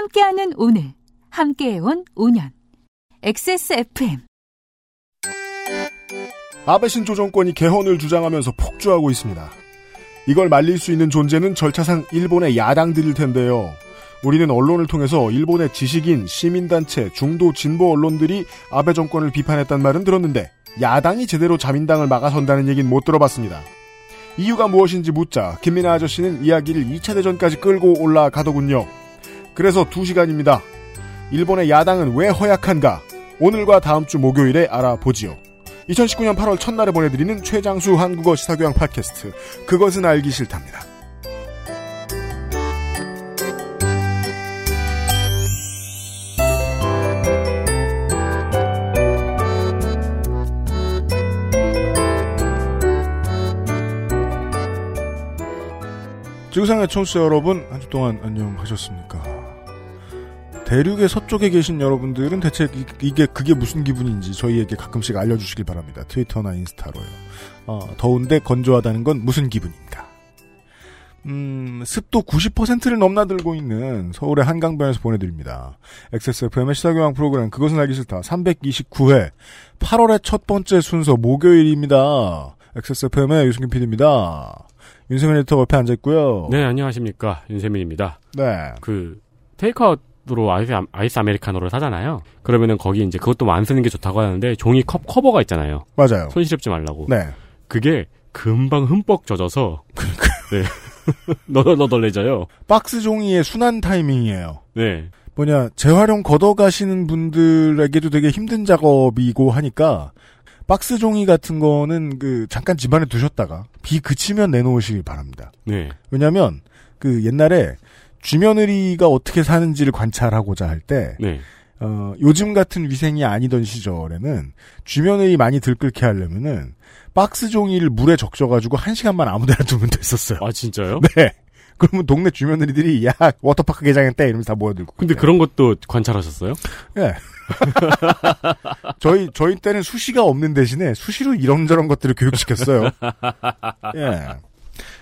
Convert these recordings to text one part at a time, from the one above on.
함께하는 오늘, 함께해온 5년. XSFM. 아베 신조 정권이 개헌을 주장하면서 폭주하고 있습니다. 이걸 말릴 수 있는 존재는 절차상 일본의 야당들일 텐데요. 우리는 언론을 통해서 일본의 지식인, 시민단체, 중도 진보 언론들이 아베 정권을 비판했단 말은 들었는데 야당이 제대로 자민당을 막아선다는 얘기는 못 들어봤습니다. 이유가 무엇인지 묻자 김민아 아저씨는 이야기를 2차 대전까지 끌고 올라가더군요. 그래서 2시간입니다. 일본의 야당은 왜 허약한가? 오늘과 다음 주 목요일에 알아보지요. 2019년 8월 첫날에 보내드리는 최장수 한국어 시사교양 팟캐스트 그것은 알기 싫답니다. 지구상의 청취자 여러분 한 주 동안 안녕하셨습니까? 대륙의 서쪽에 계신 여러분들은 대체 이, 게 그게 무슨 기분인지 저희에게 가끔씩 알려주시길 바랍니다. 트위터나 인스타로요. 어, 더운데 건조하다는 건 무슨 기분인가? 음, 습도 90%를 넘나들고 있는 서울의 한강변에서 보내드립니다. XSFM의 시사교양 프로그램 그것은 알기 싫다 329회 8월의 첫 번째 순서 목요일입니다. XSFM의 유승균 PD입니다. 윤세민 에디터 옆에 앉아있고요. 네, 안녕하십니까. 윤세민입니다. 네. 그, 테이크아웃으로 아이스, 아이스 아메리카노를 사잖아요. 그러면은 거기 이제 그것도 안 쓰는 게 좋다고 하는데 종이 컵 커버가 있잖아요. 맞아요. 손 시렵지 말라고. 네. 그게 금방 흠뻑 젖어서. 네. 너덜너덜해져요. 박스 종이의 순환 타이밍이에요. 네. 뭐냐, 재활용 걷어가시는 분들에게도 되게 힘든 작업이고 하니까, 박스 종이 같은 거는 그, 잠깐 집안에 두셨다가, 비 그치면 내놓으시길 바랍니다. 네. 왜냐면, 그 옛날에, 쥐며느리가 어떻게 사는지를 관찰하고자 할 때, 네. 어, 요즘 같은 위생이 아니던 시절에는, 쥐며느리 많이 들끓게 하려면은, 박스 종이를 물에 적셔가지고 한 시간만 아무 데나 두면 됐었어요. 아, 진짜요? 네. 그러면 동네 주민들이 야 워터파크 개장했대 이러면서 다 모여들고. 근데 그런 것도 관찰하셨어요? 예. 저희 저희 때는 수시가 없는 대신에 수시로 이런저런 것들을 교육시켰어요. 예.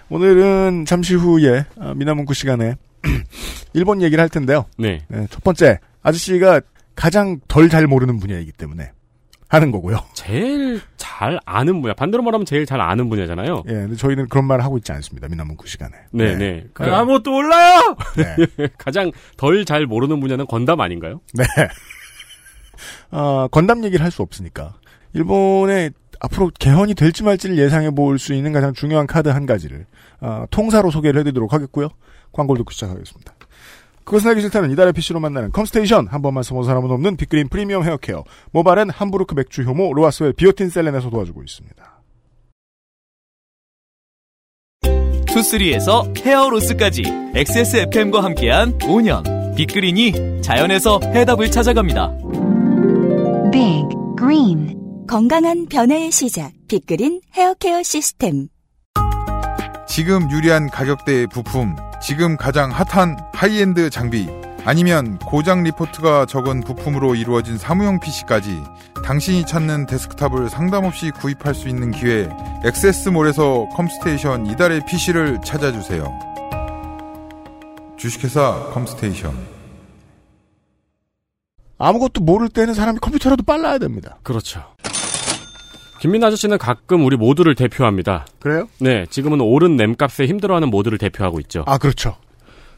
오늘은 잠시 후에 어, 미나문구 시간에 일본 얘기를 할 텐데요. 네. 네, 첫 번째 아저씨가 가장 덜 잘 모르는 분야이기 때문에 하는 거고요. 제일 잘 아는 분야. 반대로 말하면 제일 잘 아는 분야잖아요. 예, 근데 저희는 그런 말을 하고 있지 않습니다. 미나문구 시간에. 네, 네. 그 아무것도 몰라요! 네. 가장 덜 잘 모르는 분야는 건담 아닌가요? 네. 어, 건담 얘기를 할 수 없으니까. 일본의 앞으로 개헌이 될지 말지를 예상해 볼 수 있는 가장 중요한 카드 한 가지를 어, 통사로 소개를 해드리도록 하겠고요. 광고를 듣고 시작하겠습니다. 그것은 알기 싫다는 이달의 PC로 만나는 컴스테이션. 한 번만 써본 사람은 없는 빅그린 프리미엄 헤어케어. 모발은 함부르크 맥주 효모 로아스웰 비오틴 셀렌에서 도와주고 있습니다. 투쓰리에서 헤어로스까지 XSFM과 함께한 5년. 빅그린이 자연에서 해답을 찾아갑니다. Big Green. 건강한 변화의 시작. 빅그린 헤어케어 시스템. 지금 유리한 가격대의 부품, 지금 가장 핫한 하이엔드 장비, 아니면 고장 리포트가 적은 부품으로 이루어진 사무용 PC까지 당신이 찾는 데스크탑을 상담 없이 구입할 수 있는 기회, XS몰에서 컴스테이션 이달의 PC를 찾아주세요. 주식회사 컴스테이션. 아무것도 모를 때는 사람이 컴퓨터라도 빨라야 됩니다. 그렇죠. 김민 아저씨는 가끔 우리 모두를 대표합니다. 그래요? 네, 지금은 오른 램값에 힘들어하는 모두를 대표하고 있죠. 아 그렇죠.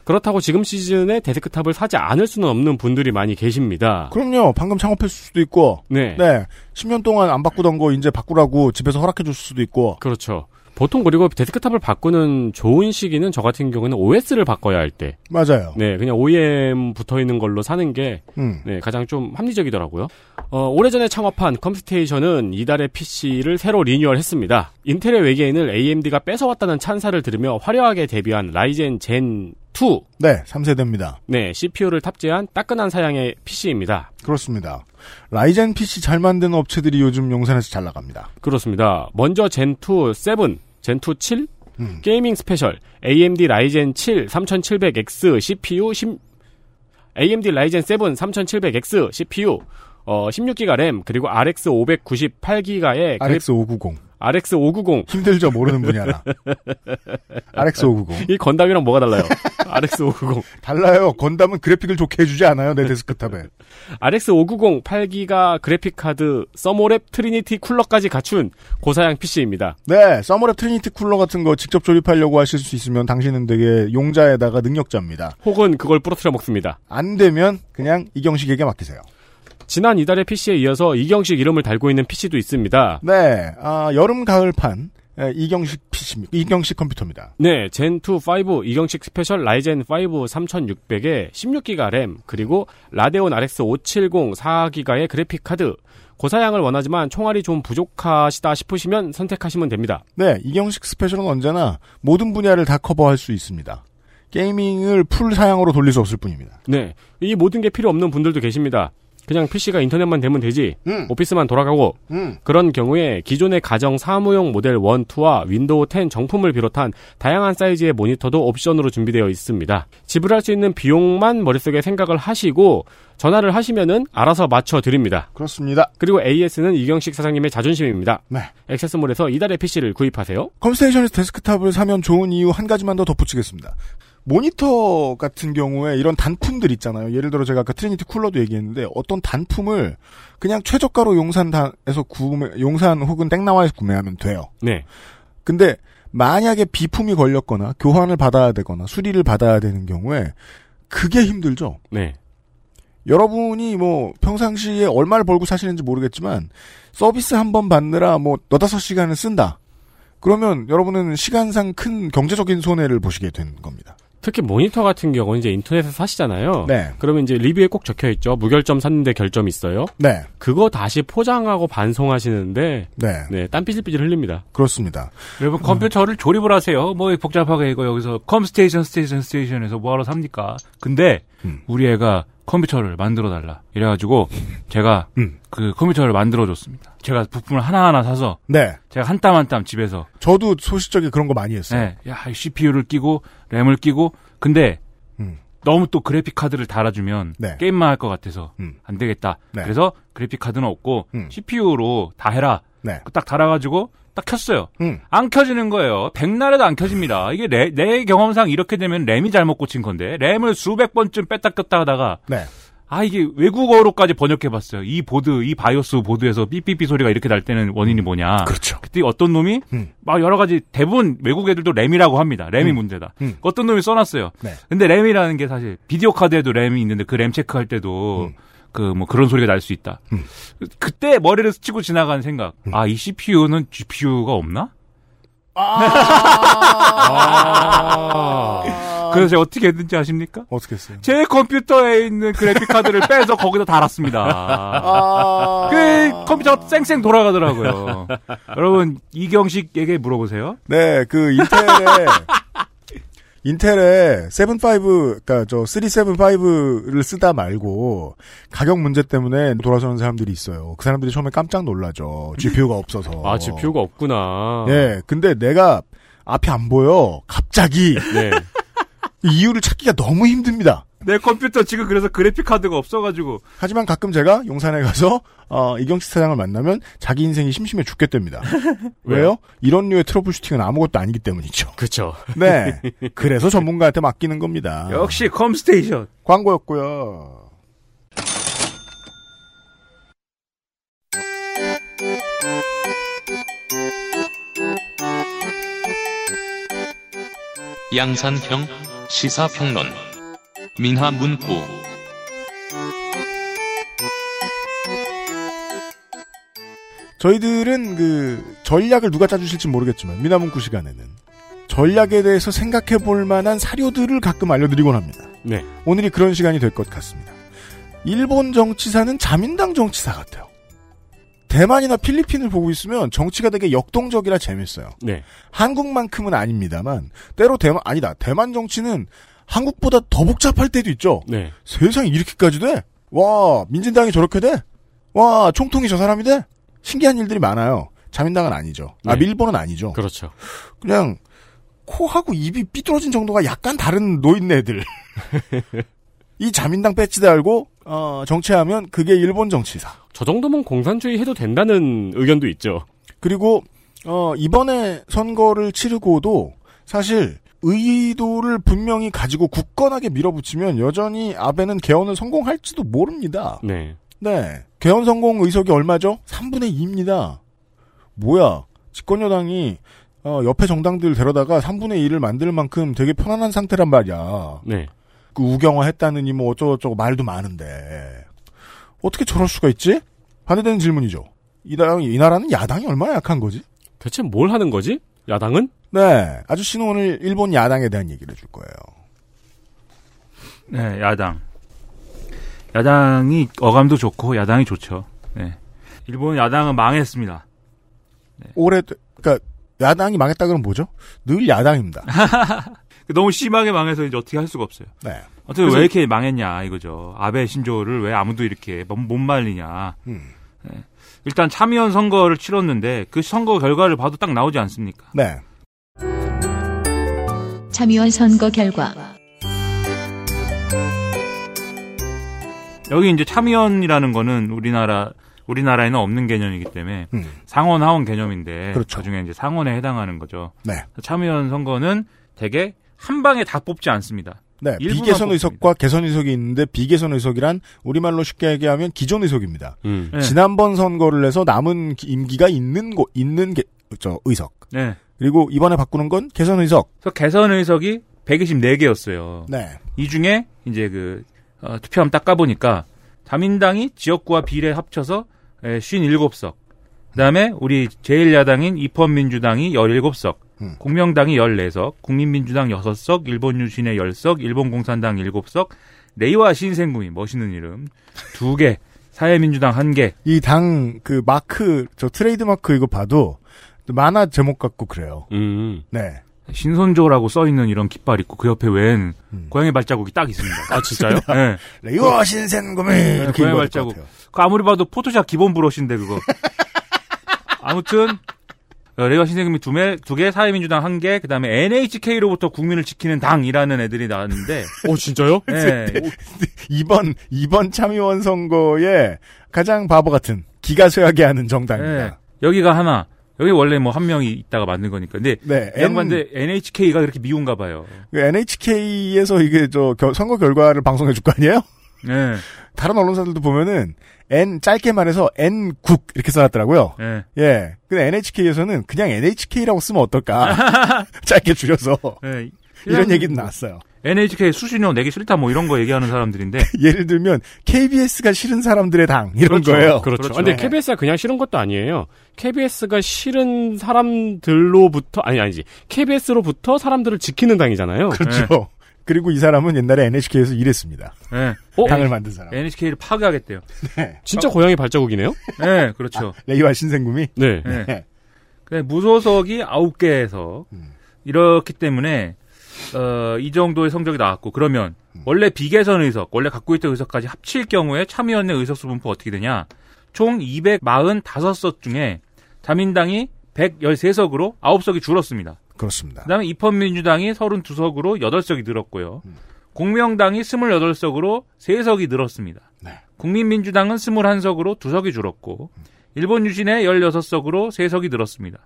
그렇다고 지금 시즌에 데스크탑을 사지 않을 수는 없는 분들이 많이 계십니다. 그럼요. 방금 창업했을 수도 있고, 네. 네, 10년 동안 안 바꾸던 거 이제 바꾸라고 집에서 허락해 줄 수도 있고, 그렇죠. 보통 그리고 데스크탑을 바꾸는 좋은 시기는 저 같은 경우는 OS를 바꿔야 할 때. 맞아요. 네, 그냥 OEM 붙어 있는 걸로 사는 게 음. 네, 가장 좀 합리적이더라고요. 어, 오래전에 창업한 컴스테이션은 이달의 PC를 새로 리뉴얼했습니다. 인텔의 외계인을 AMD가 뺏어왔다는 찬사를 들으며 화려하게 데뷔한 라이젠 젠 2. 네, 3세대입니다. 네, CPU를 탑재한 따끈한 사양의 PC입니다. 그렇습니다. 라이젠 PC 잘 만드는 업체들이 요즘 용산에서 잘 나갑니다. 그렇습니다. 먼저 젠2 7, 젠2 7 음. gaming special AMD 라이젠 7 3700X CPU 10 AMD 라이젠 7 3700X CPU 어 16기가 램 그리고 RX 598기가의 RX 590. RX 590 힘들죠, 모르는 분야라. RX 590. 이 건담이랑 뭐가 달라요? RX590. 달라요. 건담은 그래픽을 좋게 해주지 않아요. 내 데스크탑에. RX590 8기가 그래픽 카드 서모랩 트리니티 쿨러까지 갖춘 고사양 PC입니다. 네, 서머랩 트리니티 쿨러 같은 거 직접 조립하려고 하실 수 있으면 당신은 되게 용자에다가 능력자입니다. 혹은 그걸 부러뜨려 먹습니다. 안 되면 그냥 이경식에게 맡기세요. 지난 이달의 PC에 이어서 이경식 이름을 달고 있는 PC도 있습니다. 네, 아, 여름 가을판 에, 이경식 PC입니다. 이경식 컴퓨터입니다. 네, 젠2 5 이경식 special 라이젠 5 3600에 16기가 램, 그리고 라데온 RX 570 4기가의 그래픽 카드. 고사양을 원하지만 총알이 좀 부족하시다 싶으시면 선택하시면 됩니다. 네, 이경식 special은 언제나 모든 분야를 다 커버할 수 있습니다. gaming을 풀 사양으로 돌릴 수 없을 뿐입니다. 네, 이 모든 게 필요 없는 분들도 계십니다. 그냥 PC가 인터넷만 되면 되지. 음. 오피스만 돌아가고 음. 그런 경우에 기존의 가정 사무용 모델 1, 2와 윈도우 10 정품을 비롯한 다양한 사이즈의 모니터도 옵션으로 준비되어 있습니다. 지불할 수 있는 비용만 머릿속에 생각을 하시고 전화를 하시면은 알아서 맞춰 드립니다. 그렇습니다. 그리고 AS는 이경식 사장님의 자존심입니다. 네. XS몰에서 이달의 PC를 구입하세요. 컴스테이션에서 데스크탑을 사면 좋은 이유 한 가지만 더 덧붙이겠습니다. 모니터 같은 경우에 이런 단품들 있잖아요. 예를 들어 제가 아까 트리니티 쿨러도 얘기했는데 어떤 단품을 그냥 최저가로 용산에서 구매, 용산 혹은 땡나와에서 구매하면 돼요. 네. 근데 만약에 비품이 걸렸거나 교환을 받아야 되거나 수리를 받아야 되는 경우에 그게 힘들죠. 네. 여러분이 뭐 평상시에 얼마를 벌고 사시는지 모르겠지만 서비스 한 번 받느라 뭐 너다섯 시간을 쓴다. 그러면 여러분은 시간상 큰 경제적인 손해를 보시게 되는 겁니다. 특히 모니터 같은 경우는 이제 인터넷에서 사시잖아요. 네. 그러면 이제 리뷰에 꼭 적혀 있죠. 무결점 샀는데 결점 있어요. 네. 그거 다시 포장하고 반송하시는데 네. 네, 땀 삐질삐질 흘립니다. 그렇습니다. 여러분 컴퓨터를 조립을 하세요. 뭐 복잡하게 이거 여기서 컴 스테이션 스테이션 스테이션에서 뭐하러 삽니까? 근데 음. 우리 애가 컴퓨터를 만들어 달라. 이래 가지고 제가 음. 그 컴퓨터를 만들어 줬습니다. 제가 부품을 하나하나 사서 네. 제가 한 땀 한 땀 집에서 저도 소시적에 그런 거 많이 했어요. 네, 야 CPU를 끼고 램을 끼고 근데 음. 너무 또 그래픽 카드를 달아주면 네. 게임만 할 것 같아서 음. 안 되겠다. 네. 그래서 그래픽 카드는 없고 음. CPU로 다 해라. 네. 딱 달아가지고 딱 켰어요. 음. 안 켜지는 거예요. 백날 해도 안 켜집니다. 이게 내, 내 경험상 이렇게 되면 램이 잘못 꽂힌 건데 램을 수백 번쯤 뺐다 꼈다 하다가 네. 아 이게 외국어로까지 번역해봤어요. 이 보드, 이 바이오스 보드에서 삐삐삐 소리가 이렇게 날 때는 원인이 뭐냐. 그렇죠. 그때 어떤 놈이 음. 막 여러 가지 대부분 외국 애들도 램이라고 합니다. 램이 음. 문제다. 음. 어떤 놈이 써놨어요. 네. 근데 램이라는 게 사실 비디오 카드에도 램이 있는데 그 램 체크할 때도 음. 그뭐 그런 소리가 날 수 있다. 음. 그때 머리를 스치고 지나간 생각. 아 이 CPU는 GPU가 없나? 아. 그래서 제가 어떻게 했는지 아십니까? 어떻게 했어요? 제 컴퓨터에 있는 그래픽 카드를 빼서 거기다 달았습니다. 아. 그 컴퓨터가 쌩쌩 돌아가더라고요. 여러분 이경식에게 물어보세요. 네, 그 인텔의 인텔의 7.5, 그니까 저 375를 쓰다 말고 가격 문제 때문에 돌아서는 사람들이 있어요. 그 사람들이 처음에 깜짝 놀라죠. GPU가 없어서. 아, GPU가 없구나. 네, 근데 내가 앞이 안 보여. 갑자기 네. 이유를 찾기가 너무 힘듭니다. 내 컴퓨터 지금 그래서 그래픽 카드가 없어가지고 하지만 가끔 제가 용산에 가서 어, 이경식 사장을 만나면 자기 인생이 심심해 죽겠답니다. 왜요? 이런 류의 troubleshooting은 아무것도 아니기 때문이죠. 그쵸. 네. 그래서 전문가한테 맡기는 겁니다. 역시 컴스테이션. 광고였고요. 양산형 시사평론 민하문구 저희들은 그 전략을 누가 짜주실지 모르겠지만 미나문구 시간에는 전략에 대해서 생각해 볼 만한 사료들을 가끔 알려드리곤 합니다. 네. 오늘이 그런 시간이 될 것 같습니다. 일본 정치사는 자민당 정치사 같아요. 대만이나 필리핀을 보고 있으면 정치가 되게 역동적이라 재밌어요. 네. 한국만큼은 아닙니다만 때로 대만 아니다. 대만 정치는 한국보다 더 복잡할 때도 있죠. 네. 세상에 이렇게까지 돼? 와 민진당이 저렇게 돼? 와 총통이 저 사람이 돼? 신기한 일들이 많아요. 자민당은 아니죠. 아 네. 밀보는 아니죠. 그렇죠. 그냥 코하고 입이 삐뚤어진 정도가 약간 다른 노인네들. 이 자민당 배지 달고 어, 정치하면 그게 일본 정치사. 저 정도면 공산주의 해도 된다는 의견도 있죠. 그리고 어, 이번에 선거를 치르고도 사실 의도를 분명히 가지고 굳건하게 밀어붙이면 여전히 아베는 개헌을 성공할지도 모릅니다. 네. 네. 개헌 성공 의석이 얼마죠? 3분의 2입니다. 뭐야. 집권여당이 어, 옆에 정당들 데려다가 3분의 1을 만들 만큼 되게 편안한 상태란 말이야. 네. 그 우경화 했다느니 뭐 어쩌고저쩌고 말도 많은데. 어떻게 저럴 수가 있지? 반대되는 질문이죠. 이, 당, 이 나라는 야당이 얼마나 약한 거지? 대체 뭘 하는 거지? 야당은? 네. 아저씨는 오늘 일본 야당에 대한 얘기를 해줄 거예요. 네, 야당. 야당이 어감도 좋고 야당이 좋죠. 네. 일본 야당은 망했습니다. 올해, 그니까, 야당이 망했다 그러면 뭐죠? 늘 야당입니다. 너무 심하게 망해서 이제 어떻게 할 수가 없어요. 네. 어떻게 왜 이렇게 망했냐 이거죠. 아베 신조를 왜 아무도 이렇게 못, 못 말리냐. 음. 네. 일단 참의원 선거를 치렀는데 그 선거 결과를 봐도 딱 나오지 않습니까? 네. 참의원 선거 결과 여기 이제 참의원이라는 거는 우리나라 우리나라에는 없는 개념이기 때문에 음. 상원 하원 개념인데 그렇죠. 나중에 이제 상원에 해당하는 거죠. 네. 참의원 선거는 대개 한 방에 다 뽑지 않습니다. 네. 비개선 의석과 개선 의석이 있는데 비개선 의석이란 우리말로 쉽게 얘기하면 기존 의석입니다. 음. 네. 지난번 선거를 해서 남은 기- 임기가 있는 곳, 있는 게, 저, 의석. 네. 그리고 이번에 바꾸는 건 개선 의석. 그래서 개선 의석이 124개였어요. 네. 이 중에 이제 그 어, 투표함 딱 까보니까 자민당이 지역구와 비례 합쳐서 에, 57석. 그다음에 우리 제1야당인 입헌민주당이 17석. 음. 공명당이 14석, 국민민주당 6석, 일본유신의 10석, 일본공산당 7석, 레이와 신생구민 멋있는 이름 2개, 사회민주당 1개. 이 당, 그, 마크, 저 트레이드 마크 이거 봐도 만화 제목 같고 그래요. 음. 네. 신선조라고 써 있는 이런 깃발 있고 그 옆에 웬 음. 고양이 발자국이 딱 있습니다. 아, 진짜요? 네. 레이와 신센구미 이렇게 고양이 발자국. 그 아무리 봐도 포토샵 기본 브러쉬인데 그거. 아무튼 어, 레이와 신센구미 두, 매, 두 개, 사회민주당 한 개, 그 다음에 NHK로부터 국민을 지키는 당이라는 애들이 나왔는데, 오, 진짜요? 네, 이번, 이번 참의원 선거에 가장 바보 같은 기가 쇠하게 하는 정당입니다. 네. 여기가 하나, 여기 원래 뭐 한 명이 있다가 만든 거니까. 근데 네. 이 양반데 NHK가 그렇게 미운가 봐요. NHK에서 이게 저 겨- 선거 결과를 방송해 줄 거 아니에요? 네, 다른 언론사들도 보면은 N 짧게 말해서 N국 이렇게 써놨더라고요. 네, 예. 근데 NHK에서는 그냥 NHK라고 쓰면 어떨까? 짧게 줄여서 네. 이런 얘기도 나왔어요. NHK 수신료 내기 싫다 뭐 이런 거 얘기하는 사람들인데, 예를 들면 KBS가 싫은 사람들의 당 이런 그렇죠. 거예요. 그렇죠. 그렇죠. 근데 네. KBS가 그냥 싫은 것도 아니에요. KBS가 싫은 사람들로부터 아니 아니지. KBS로부터 사람들을 지키는 당이잖아요. 그렇죠. 그리고 이 사람은 옛날에 NHK에서 일했습니다. 네. 어? 당을 만든 사람. NHK를 파괴하겠대요. 진짜 고양이 발자국이네요. 네, 그렇죠. 레이와 신생금이 네. 네. 네. 근데 무소속이 9개에서 음. 이렇기 때문에 어, 이 정도의 성적이 나왔고 그러면 음. 원래 비개선 의석, 원래 갖고 있던 의석까지 합칠 경우에 참여연대 의석수 분포 어떻게 되냐? 총 245석 중에 자민당이 113석으로 9석이 줄었습니다. 그렇습니다. 그다음에 입헌민주당이 32석으로 8석이 늘었고요. 음. 공명당이 28석으로 3석이 늘었습니다. 네. 국민민주당은 21석으로 2석이 줄었고 일본 유신의 16석으로 3석이 늘었습니다.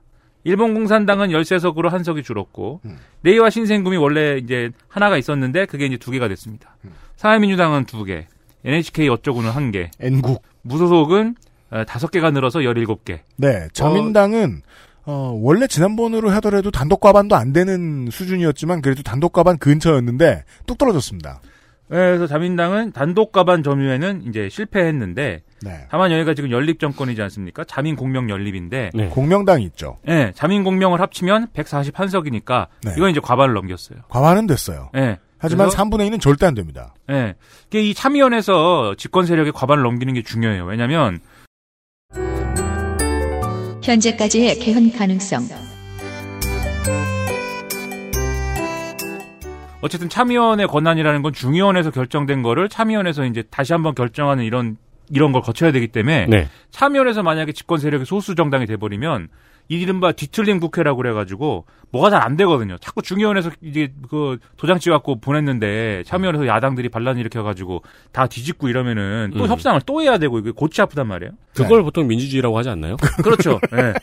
일본 공산당은 13석으로 1석이 줄었고 음. 네이와 신생금이 원래 이제 하나가 있었는데 그게 이제 두 개가 됐습니다. 음. 사회민주당은 두 개, NHK 어쩌고는 한 개, N국. 무소속은 어, 다섯 개가 늘어서 17개. 네. 자민당은 어, 원래 지난번으로 하더라도 단독 과반도 안 되는 수준이었지만 그래도 단독 과반 근처였는데 뚝 떨어졌습니다. 네, 그래서 자민당은 단독 가반 점유에는 이제 실패했는데 네. 다만 여기가 지금 연립 정권이지 않습니까? 자민 공명 연립인데 네. 공명당이 있죠. 예, 자민 공명을 합치면 141석이니까 네. 이건 이제 과반을 넘겼어요. 과반은 됐어요. 예. 하지만 그래서- 3분의 2는 절대 안 됩니다. 예. 이게 이 참의원에서 집권 세력의 과반을 넘기는 게 중요해요. 왜냐면 현재까지의 개헌 가능성 어쨌든 참의원의 권한이라는 건 중의원에서 결정된 거를 참의원에서 이제 다시 한번 결정하는 이런 이런 걸 거쳐야 되기 때문에 네. 참여연에서 만약에 집권 세력이 소수 정당이 돼버리면 이 이른바 뒤틀림 국회라고 그래가지고 뭐가 잘 안 되거든요. 자꾸 중의원에서 이제 그 도장 찍어갖고 보냈는데 참여연에서 야당들이 반란 일으켜가지고 다 뒤집고 이러면은 또 음. 협상을 또 해야 되고 이게 골치 아프단 말이에요. 그걸 보통 민주주의라고 하지 않나요? 그렇죠. 예.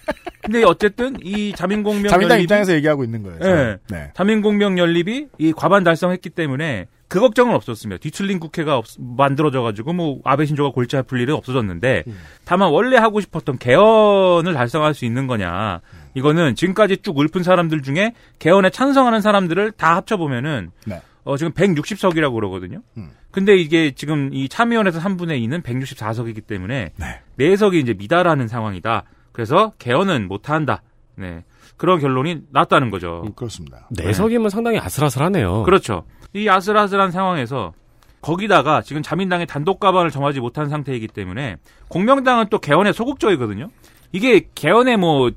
근데 어쨌든 이 자민공명 자민당 연립이 입장에서 얘기하고 있는 거예요. 예. 네. 자민공명 연립이 이 과반 달성했기 때문에 그 걱정은 없었습니다. 뒤틀린 국회가 없- 만들어져가지고 뭐 아베 신조가 골치 아플 일은 없어졌는데 다만 원래 하고 싶었던 개헌을 달성할 수 있는 거냐 이거는 지금까지 쭉 읊은 사람들 중에 개헌에 찬성하는 사람들을 다 합쳐보면은 네. 어, 지금 160석이라고 그러거든요. 근데 이게 지금 이 참의원에서 3분의 2는 164석이기 때문에 네. 네. 석이 이제 미달하는 상황이다. 그래서 개헌은 못한다. 네. 그런 결론이 났다는 거죠. 그렇습니다. 내석이면 상당히 아슬아슬하네요. 그렇죠. 이 아슬아슬한 상황에서 거기다가 지금 자민당의 단독 가반을 정하지 못한 상태이기 때문에 공명당은 또 개헌에 소극적이거든요. 이게 개헌에 뭐,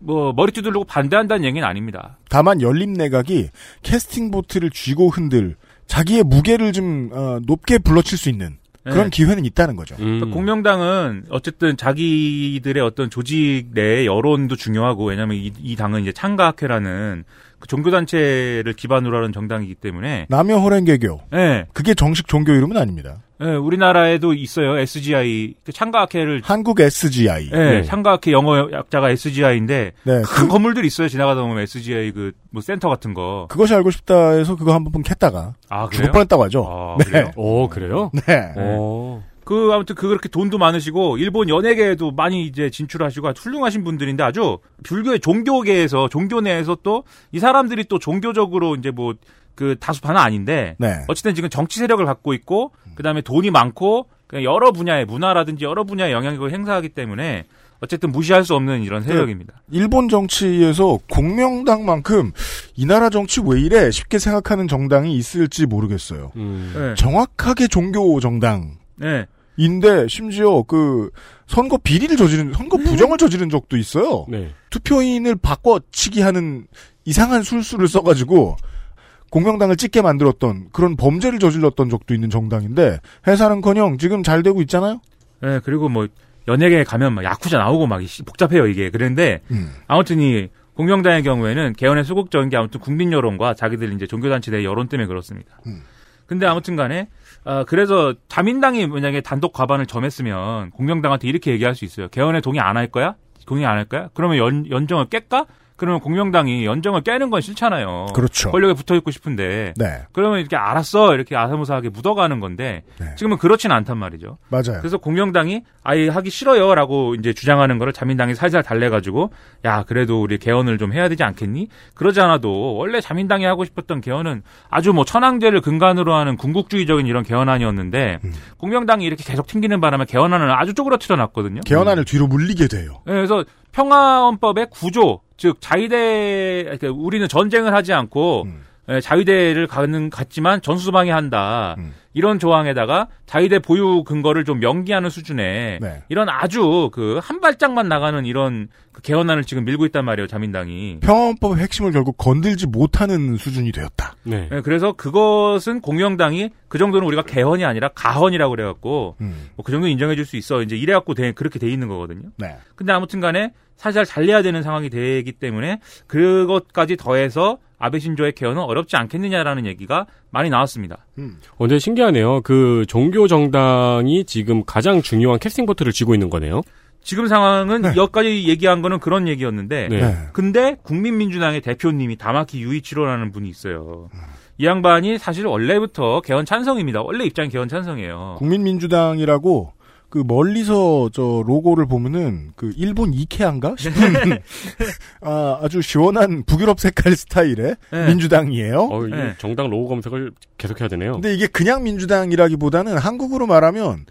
뭐, 머리 두들고 반대한다는 얘기는 아닙니다. 다만 열린 내각이 캐스팅 보트를 쥐고 흔들 자기의 무게를 좀 어, 높게 불러칠 수 있는 그런 네. 기회는 있다는 거죠. 음. 그러니까 공명당은 어쨌든 자기들의 어떤 조직 내 여론도 중요하고 왜냐하면 이, 이 당은 이제 창가학회라는 그 종교단체를 기반으로 하는 정당이기 때문에 남여 호랭개교. 예, 그게 정식 종교 이름은 아닙니다. 예, 우리나라에도 있어요 SGI 그 창가학회를 한국 SGI. 예, 네. 창가학회 영어 약자가 SGI인데 네. 큰 건물들이 있어요 지나가다 보면 SGI 그 뭐 센터 같은 거. 그것이 알고 싶다 해서 그거 한번 캤다가 아 죽을 그래요? 뻔했다고 하죠. 아, 네. 그래요? 오, 그래요? 네. 오. 그 아무튼 그 그렇게 돈도 많으시고 일본 연예계에도 많이 이제 진출하시고 훌륭하신 분들인데 아주 불교의 종교계에서 종교 내에서 또 이 사람들이 또 종교적으로 이제 뭐 그 다수파는 아닌데 네. 어쨌든 지금 정치 세력을 갖고 있고 그다음에 돈이 많고 그냥 여러 분야의 문화라든지 여러 분야의 영향력을 행사하기 때문에 어쨌든 무시할 수 없는 이런 세력입니다. 일본 정치에서 공명당만큼 이 나라 정치 왜 이래 쉽게 생각하는 정당이 있을지 모르겠어요. 음. 네. 정확하게 종교 정당. 네. 인데 심지어 그 선거 비리를 저지른 선거 부정을 저지른 적도 있어요. 네. 투표인을 바꿔치기 하는 이상한 술수를 써가지고 공명당을 찍게 만들었던 그런 범죄를 저질렀던 적도 있는 정당인데 해산은커녕 지금 잘 되고 있잖아요. 네, 그리고 뭐 연예계에 가면 막 야쿠자 나오고 막 이- 복잡해요 이게. 그런데 음. 아무튼 이 공명당의 경우에는 개헌의 소극적인 게 아무튼 국민 여론과 자기들 이제 종교단체 내 여론 때문에 그렇습니다. 음. 근데 아무튼 간에 아, 그래서 자민당이 만약에 단독 과반을 점했으면 공명당한테 이렇게 얘기할 수 있어요. 개헌에 동의 안 할 거야? 동의 안 할 거야? 그러면 연, 연정을 깰까? 그러면 공명당이 연정을 깨는 건 싫잖아요. 그렇죠. 권력에 붙어 있고 싶은데. 네, 그러면 이렇게 알았어 이렇게 아사무사하게 묻어가는 건데 네. 지금은 그렇지는 않단 말이죠. 맞아요. 그래서 공명당이 아예 하기 싫어요라고 이제 주장하는 거를 자민당이 살살 달래가지고 야 그래도 우리 개헌을 좀 해야 되지 않겠니? 그러지 않아도 원래 자민당이 하고 싶었던 개헌은 아주 뭐 천황제를 근간으로 하는 군국주의적인 이런 개헌안이었는데 음. 공명당이 이렇게 계속 튕기는 바람에 개헌안을 아주 쪼그라뜨려 놨거든요. 개헌안을 뒤로 물리게 돼요. 네, 그래서 평화헌법의 구조, 즉 자위대, 그러니까 우리는 전쟁을 하지 않고 음. 예, 자위대를 가는 갔지만 전수방위한다. 음. 이런 조항에다가 자위대 보유 근거를 좀 명기하는 수준의 네. 이런 아주 그 한 발짝만 나가는 이런 그 개헌안을 지금 밀고 있단 말이에요, 자민당이. 평화헌법의 핵심을 결국 건들지 못하는 수준이 되었다. 네. 예, 그래서 그것은 공명당이 그 정도는 우리가 개헌이 아니라 가헌이라고 그래갖고 음. 뭐 그 정도 인정해 줄 수 있어. 이제 이래갖고 돼- 그렇게 돼 있는 거거든요. 네. 근데 아무튼 간에 살살 달래야 되는 상황이 되기 때문에 그것까지 더해서 아베 신조의 개헌은 어렵지 않겠느냐라는 얘기가 많이 나왔습니다. 완전 신기하네요. 그 종교 정당이 지금 가장 중요한 캐스팅 보트를 쥐고 있는 거네요. 지금 상황은 네. 여기까지 얘기한 거는 그런 얘기였는데 네. 네. 근데 국민민주당의 대표님이 다마키 유이치로라는 분이 있어요. 이 양반이 사실 원래부터 개헌 찬성입니다. 원래 입장이 개헌 찬성이에요. 국민민주당이라고 그 멀리서 저 로고를 보면은 그 일본 이케안가 싶은 아, 아주 시원한 북유럽 색깔 스타일의 네. 민주당이에요. 어, 이 네. 정당 로고 검색을 계속해야 되네요. 근데 이게 그냥 민주당이라기보다는 한국으로 말하면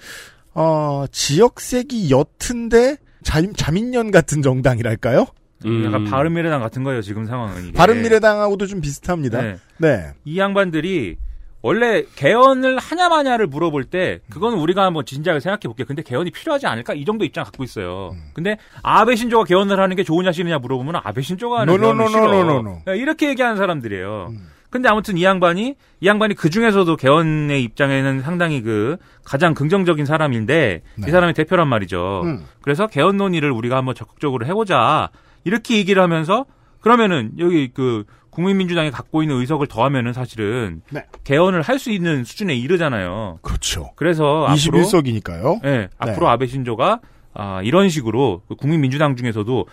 어, 지역색이 옅은데 자, 자민련 같은 정당이랄까요? 음. 약간 바른미래당 같은 거예요. 지금 상황은. 이게. 바른미래당하고도 좀 비슷합니다. 네. 네. 이 양반들이 원래 개헌을 하냐 마냐를 물어볼 때 그거는 우리가 한번 진지하게 생각해 볼게요. 근데 개헌이 필요하지 않을까? 이 정도 입장 갖고 있어요. 음. 근데 아베 신조가 개헌을 하는 게 좋으냐 싫으냐 물어보면 아베 신조가 하는 개헌은 싫어. 노노노노노노노. 네, 이렇게 얘기하는 사람들이에요. 음. 근데 아무튼 이 양반이 이 양반이 그 중에서도 개헌의 입장에는 상당히 그 가장 긍정적인 사람인데 네. 이 사람이 대표란 말이죠. 음. 그래서 개헌 논의를 우리가 한번 적극적으로 해보자 이렇게 얘기를 하면서 그러면은 여기 그 국민민주당이 갖고 있는 의석을 더하면은 사실은 네. 개헌을 할 수 있는 수준에 이르잖아요. 그렇죠. 그래서 앞으로 21석이니까요. 네, 앞으로 아베 신조가 아, 이런 식으로 그 국민민주당 중에서도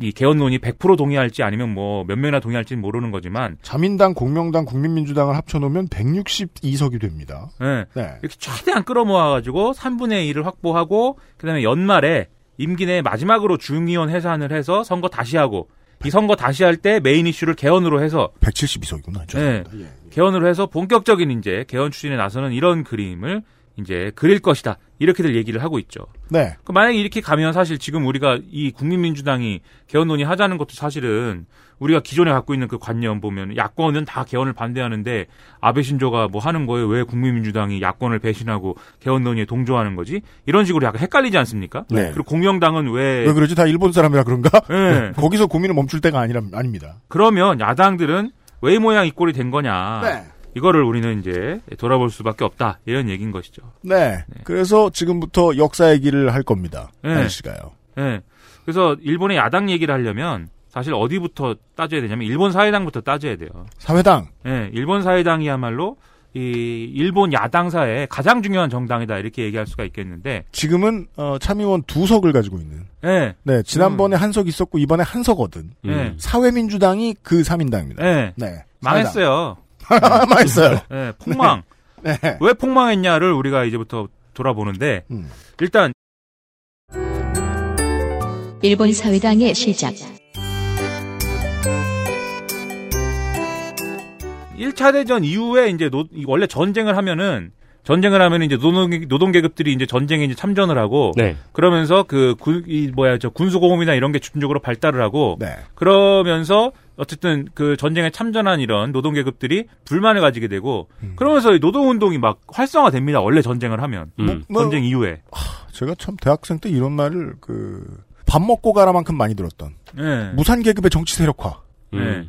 이 개헌론이 100% 동의할지 아니면 뭐 몇 명이나 동의할지는 모르는 거지만 자민당, 공명당, 국민민주당을 합쳐놓으면 162석이 됩니다. 예. 네. 이렇게 최대한 끌어모아가지고 3분의 1을 확보하고 그다음에 연말에 임기 내 마지막으로 중의원 해산을 해서 선거 다시 하고 이 선거 다시 할 때 메인 이슈를 개헌으로 해서 172석이구나. 예, 개헌으로 해서 본격적인 이제 개헌 추진에 나서는 이런 그림을 이제 그릴 것이다 이렇게들 얘기를 하고 있죠. 네. 그 만약에 이렇게 가면 사실 지금 우리가 이 국민민주당이 개헌 논의 하자는 것도 사실은 우리가 기존에 갖고 있는 그 관념 보면 야권은 다 개헌을 반대하는데 아베 신조가 뭐 하는 거에 왜 국민민주당이 야권을 배신하고 개헌 논의에 동조하는 거지? 이런 식으로 약간 헷갈리지 않습니까? 네. 그리고 공명당은 왜 왜 그러지? 다 일본 사람이라 그런가? 네. 거기서 고민을 멈출 때가 아니라, 아닙니다. 그러면 야당들은 왜이 모양 이 꼴이 된 거냐? 네. 이거를 우리는 이제 돌아볼 수밖에 없다 이런 얘기인 것이죠. 네. 그래서 지금부터 역사 얘기를 할 겁니다. 네. 한 씨가요. 예. 그래서 일본의 야당 얘기를 하려면 사실 어디부터 따져야 되냐면 일본 사회당부터 따져야 돼요. 사회당. 예, 일본 사회당이야말로 이 일본 야당사의 가장 중요한 정당이다 이렇게 얘기할 수가 있겠는데, 지금은 어, 참의원 두 석을 가지고 있는. 예, 네. 지난번에 한석 있었고 이번에 한 석거든. 예, 사회민주당이 그 3인당입니다. 예, 네. 망했어요. 망했어요. 예, 폭망. 네. 왜 폭망했냐를 우리가 이제부터 돌아보는데, 음. 일단 일본 사회당의 시작. 1차 대전 이후에 이제 노, 이 원래 전쟁을 하면은 전쟁을 하면 이제 노동 노동 계급들이 이제 전쟁에 이제 참전을 하고 네. 그러면서 그군이 뭐야 저 군수공업이나 이런 게 집중적으로 발달을 하고 네. 그러면서 어쨌든 그 전쟁에 참전한 이런 노동 계급들이 불만을 가지게 되고 음. 그러면서 이 노동 운동이 막 활성화됩니다. 원래 전쟁을 하면 음. 뭐, 전쟁 이후에 제가 참 대학생 때 이런 말을 그, 밥 먹고 가라만큼 많이 들었던. 예. 무산 계급의 정치 세력화의 음.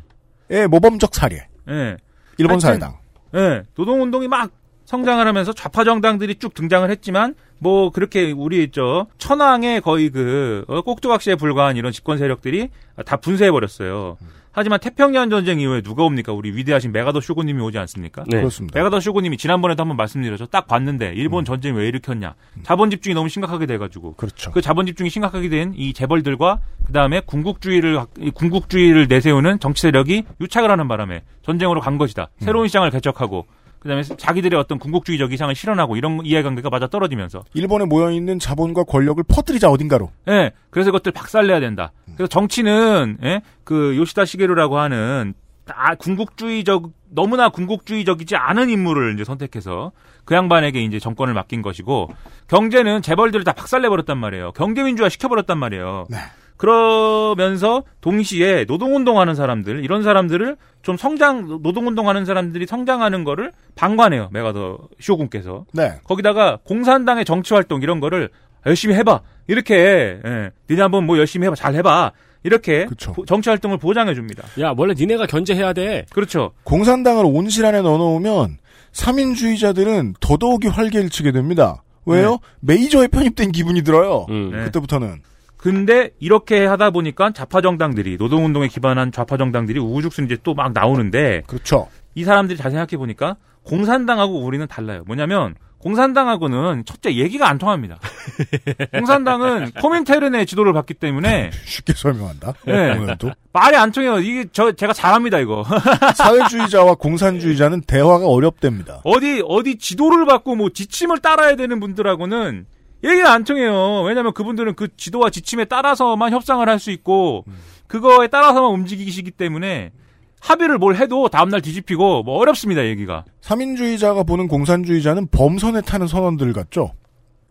모범적 사례. 예. 일본 사회당. 예, 노동운동이 막 성장을 하면서 좌파 정당들이 쭉 등장을 했지만 뭐 그렇게 우리 저 천황의 거의 그 어, 꼭두각시에 불과한 이런 집권 세력들이 다 분쇄해 버렸어요. 하지만 태평양 전쟁 이후에 누가 옵니까? 우리 위대하신 메가더 쇼군님이 오지 않습니까? 네. 그렇습니다. 메가더 쇼군님이 지난번에도 한번 말씀드렸죠. 딱 봤는데 일본 전쟁 왜 일으켰냐? 자본 집중이 너무 심각하게 돼가지고 그렇죠. 그 자본 집중이 심각하게 된 이 재벌들과 그 다음에 군국주의를 군국주의를 내세우는 정치 세력이 유착을 하는 바람에 전쟁으로 간 것이다. 새로운 시장을 개척하고 그다음에 자기들의 어떤 군국주의적 이상을 실현하고 이런 이해관계가 맞아 떨어지면서 일본에 모여 있는 자본과 권력을 퍼뜨리자 어딘가로. 예 그래서 이것들 박살내야 된다. 그래서 정치는 예, 그 요시다 시게루라고 하는 아, 군국주의적 너무나 군국주의적이지 않은 인물을 이제 선택해서 그 양반에게 이제 정권을 맡긴 것이고 경제는 재벌들을 다 박살내 버렸단 말이에요. 경제 민주화 시켜 버렸단 말이에요. 네. 그러면서 동시에 노동운동하는 사람들 이런 사람들을 좀 성장 노동운동하는 사람들이 성장하는 거를 방관해요. 메가더 쇼군께서 네. 거기다가 공산당의 정치 활동 이런 거를 열심히 해봐 이렇게 예, 니네 한번 뭐 열심히 해봐 잘 해봐 이렇게. 보- 정치 활동을 보장해 줍니다. 야, 원래 니네가 견제해야 돼. 그렇죠. 공산당을 온실 안에 넣어놓으면 3인주의자들은 더더욱이 활개를 치게 됩니다. 왜요? 메이저에 편입된 기분이 들어요. 음. 네. 그때부터는. 근데 이렇게 하다 보니까 좌파 정당들이 노동 운동에 기반한 좌파 정당들이 우후죽순 이제 또 막 나오는데 그렇죠. 이 사람들이 잘 생각해 보니까 공산당하고 우리는 달라요. 뭐냐면 공산당하고는 첫째 얘기가 안 통합니다. 공산당은 코민테른의 지도를 받기 때문에 쉽게 설명한다. 네. 말이 안 통해요. 이게 저 제가 잘합니다 이거. 사회주의자와 공산주의자는 대화가 어렵답니다. 어디 어디 지도를 받고 뭐 지침을 따라야 되는 분들하고는 얘기가 안 통해요. 왜냐하면 그분들은 그 지도와 지침에 따라서만 협상을 할 수 있고 그거에 따라서만 움직이시기 때문에 합의를 뭘 해도 다음날 뒤집히고 뭐 어렵습니다 얘기가. 3인주의자가 보는 공산주의자는 범선에 타는 선원들 같죠?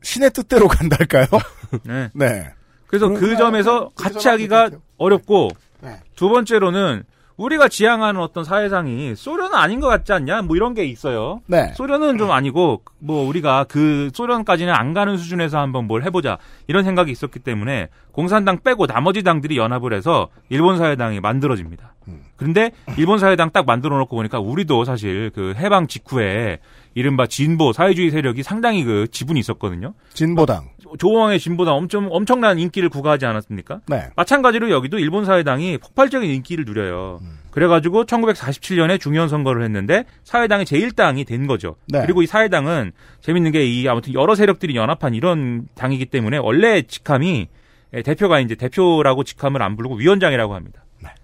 신의 뜻대로 간달까요? 네. 네. 그래서 그 그런가요? 점에서 같이 하기가 그렇겠죠. 어렵고 네. 두 번째로는 우리가 지향하는 어떤 사회상이 소련은 아닌 것 같지 않냐? 뭐 이런 게 있어요. 네. 소련은 좀 아니고 뭐 우리가 그 소련까지는 안 가는 수준에서 한번 뭘 해보자 이런 생각이 있었기 때문에 공산당 빼고 나머지 당들이 연합을 해서 일본 사회당이 만들어집니다. 그런데 일본 사회당 딱 만들어 놓고 보니까 우리도 사실 그 해방 직후에 이른바 진보 사회주의 세력이 상당히 그 지분이 있었거든요. 진보당. 조왕의 진보당 엄청 엄청난 인기를 구가하지 않았습니까? 네. 마찬가지로 여기도 일본 사회당이 폭발적인 인기를 누려요. 그래가지고 1947년에 중의원 선거를 했는데 사회당이 제1당이 된 거죠. 네. 그리고 이 사회당은 재밌는 게 이 아무튼 여러 세력들이 연합한 이런 당이기 때문에 원래 직함이 예, 대표가 이제 대표라고 직함을 안 부르고 위원장이라고 합니다.